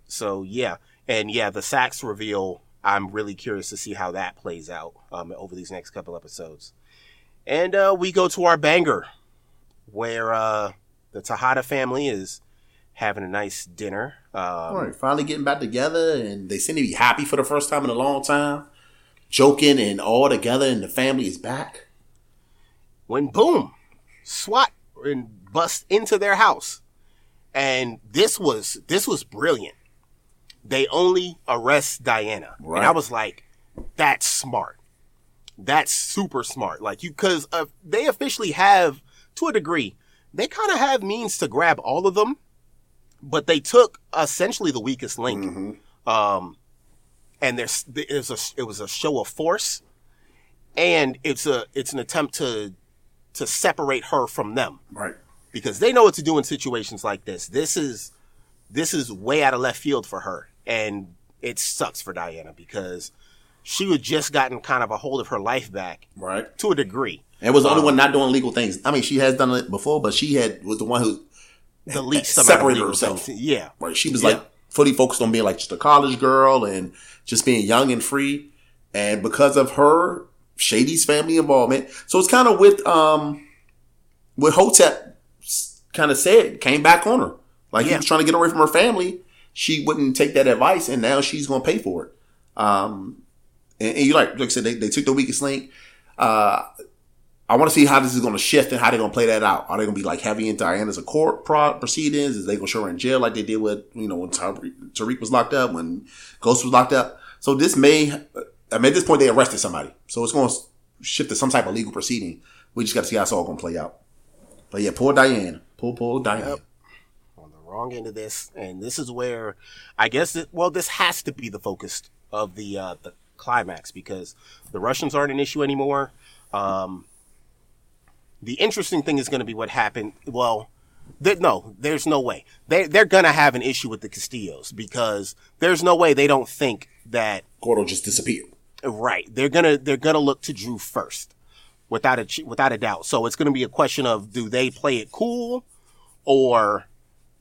So yeah, and yeah, the Saxe reveal. I'm really curious to see how that plays out um, over these next couple episodes. And uh, we go to our banger, where uh, the Tejada family is having a nice dinner Um, All right, finally getting back together, and they seem to be happy for the first time in a long time, joking and all together, and the family is back. when boom, SWAT and bust into their house, and this was this was brilliant. They only arrest Diana, and I was like, "That's smart. That's super smart." Like you, because uh, they officially have, to a degree, they kind of have means to grab all of them, but they took essentially the weakest link. Um, and there's there's a it was a show of force, and it's a it's an attempt to to separate her from them Right. because they know what to do in situations like this. This is this is way out of left field for her, and it sucks for Diana because she had just gotten kind of a hold of her life back Right. to a degree. And was the only one not doing legal things. I mean, she has done it before, but she had was the one who The least separated herself. things. Yeah, Right. She was Yeah. like fully focused on being like just a college girl and just being young and free. And because of her Shady's family involvement, so it's kind of with um with Hotep kind of said came back on her. Like he was trying to get away from her family. She wouldn't take that advice, and now she's going to pay for it. Um, and, and you like, like I said, they, they took the weakest link. Uh, I want to see how this is going to shift and how they're going to play that out. Are they going to be like heavy in Diana's court pro- proceedings? Is they going to show her in jail like they did with, you know, when Tariq, was locked up, when Ghost was locked up? So this may, I mean, at this point, they arrested somebody. So it's going to shift to some type of legal proceeding. We just got to see how it's all going to play out. But yeah, poor Diane. Poor, poor Diane. the wrong end of this, and this is where I guess it, well, this has to be the focus of the uh, the climax because the Russians aren't an issue anymore. Um, the interesting thing is going to be what happened. Well, there, no, there's no way they they're going to have an issue with the Castillos because there's no way they don't think that Gordo just disappeared. Right. They're gonna they're gonna look to Dru first, without a without a doubt. So it's gonna be a question of do they play it cool, or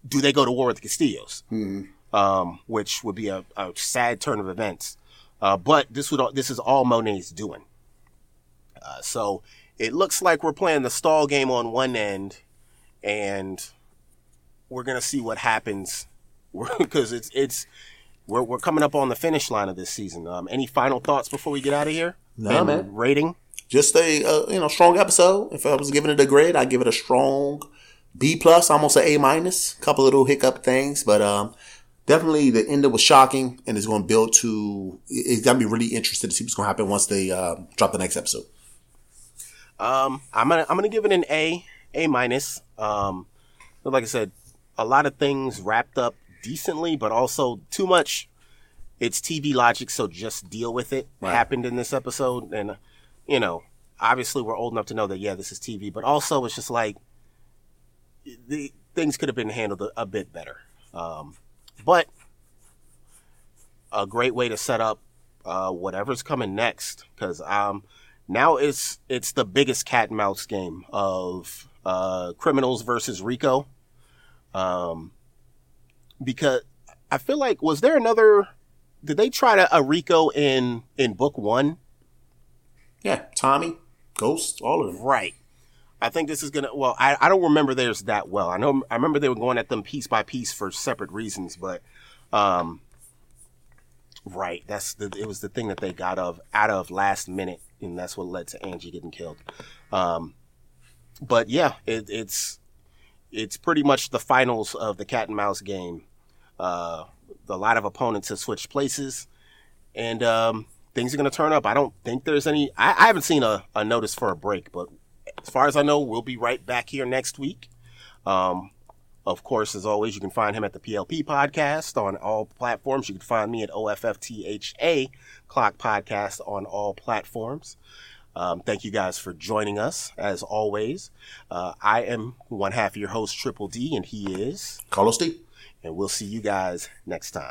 do they go to war with the Castillos? Um, which would be a, a sad turn of events. Uh, but this would this is all Monet's doing. Uh, so it looks like we're playing the stall game on one end, and we're gonna see what happens because it's it's we're we're coming up on the finish line of this season. Um, any final thoughts before we get out of here? Nah, And man. Rating. Just a uh, you know strong episode. If I was giving it a grade, I'd give it a strong B plus, almost an A minus. A couple little hiccup things, but um, definitely the end was shocking, and it's going to build to. It's going to be really interested to see what's going to happen once they uh, drop the next episode. Um, I'm gonna I'm gonna give it an A, A minus. Um, like I said, a lot of things wrapped up decently, but also too much. It's TV logic, so just deal with it. Right. Happened in this episode, and you know, obviously we're old enough to know that yeah, this is TV, but also it's just like the things could have been handled a, a bit better. Um, but a great way to set up uh, whatever's coming next because um, now it's it's the biggest cat and mouse game of uh, criminals versus RICO. Um, because I feel like was there another? Did they try to a RICO in in book one? Yeah, Tommy, Ghost, all of them. Right. I think this is gonna. Well, I, I don't remember theirs that well. I know I remember they were going at them piece by piece for separate reasons, but um, right. That's the. It was the thing that they got of out of last minute, and that's what led to Angie getting killed. Um, but yeah, it, it's it's pretty much the finals of the cat and mouse game. Uh, a lot of opponents have switched places, and um, things are going to turn up. I don't think there's any. I, I haven't seen a, a notice for a break, but as far as I know, we'll be right back here next week. Um, of course, as always, you can find him at the PLP podcast on all platforms. You can find me at OFFTHA Clock Podcast on all platforms. Um, thank you guys for joining us, as always. Uh, I am one half of your host, Triple D, and he is. Carlos D. And we'll see you guys next time.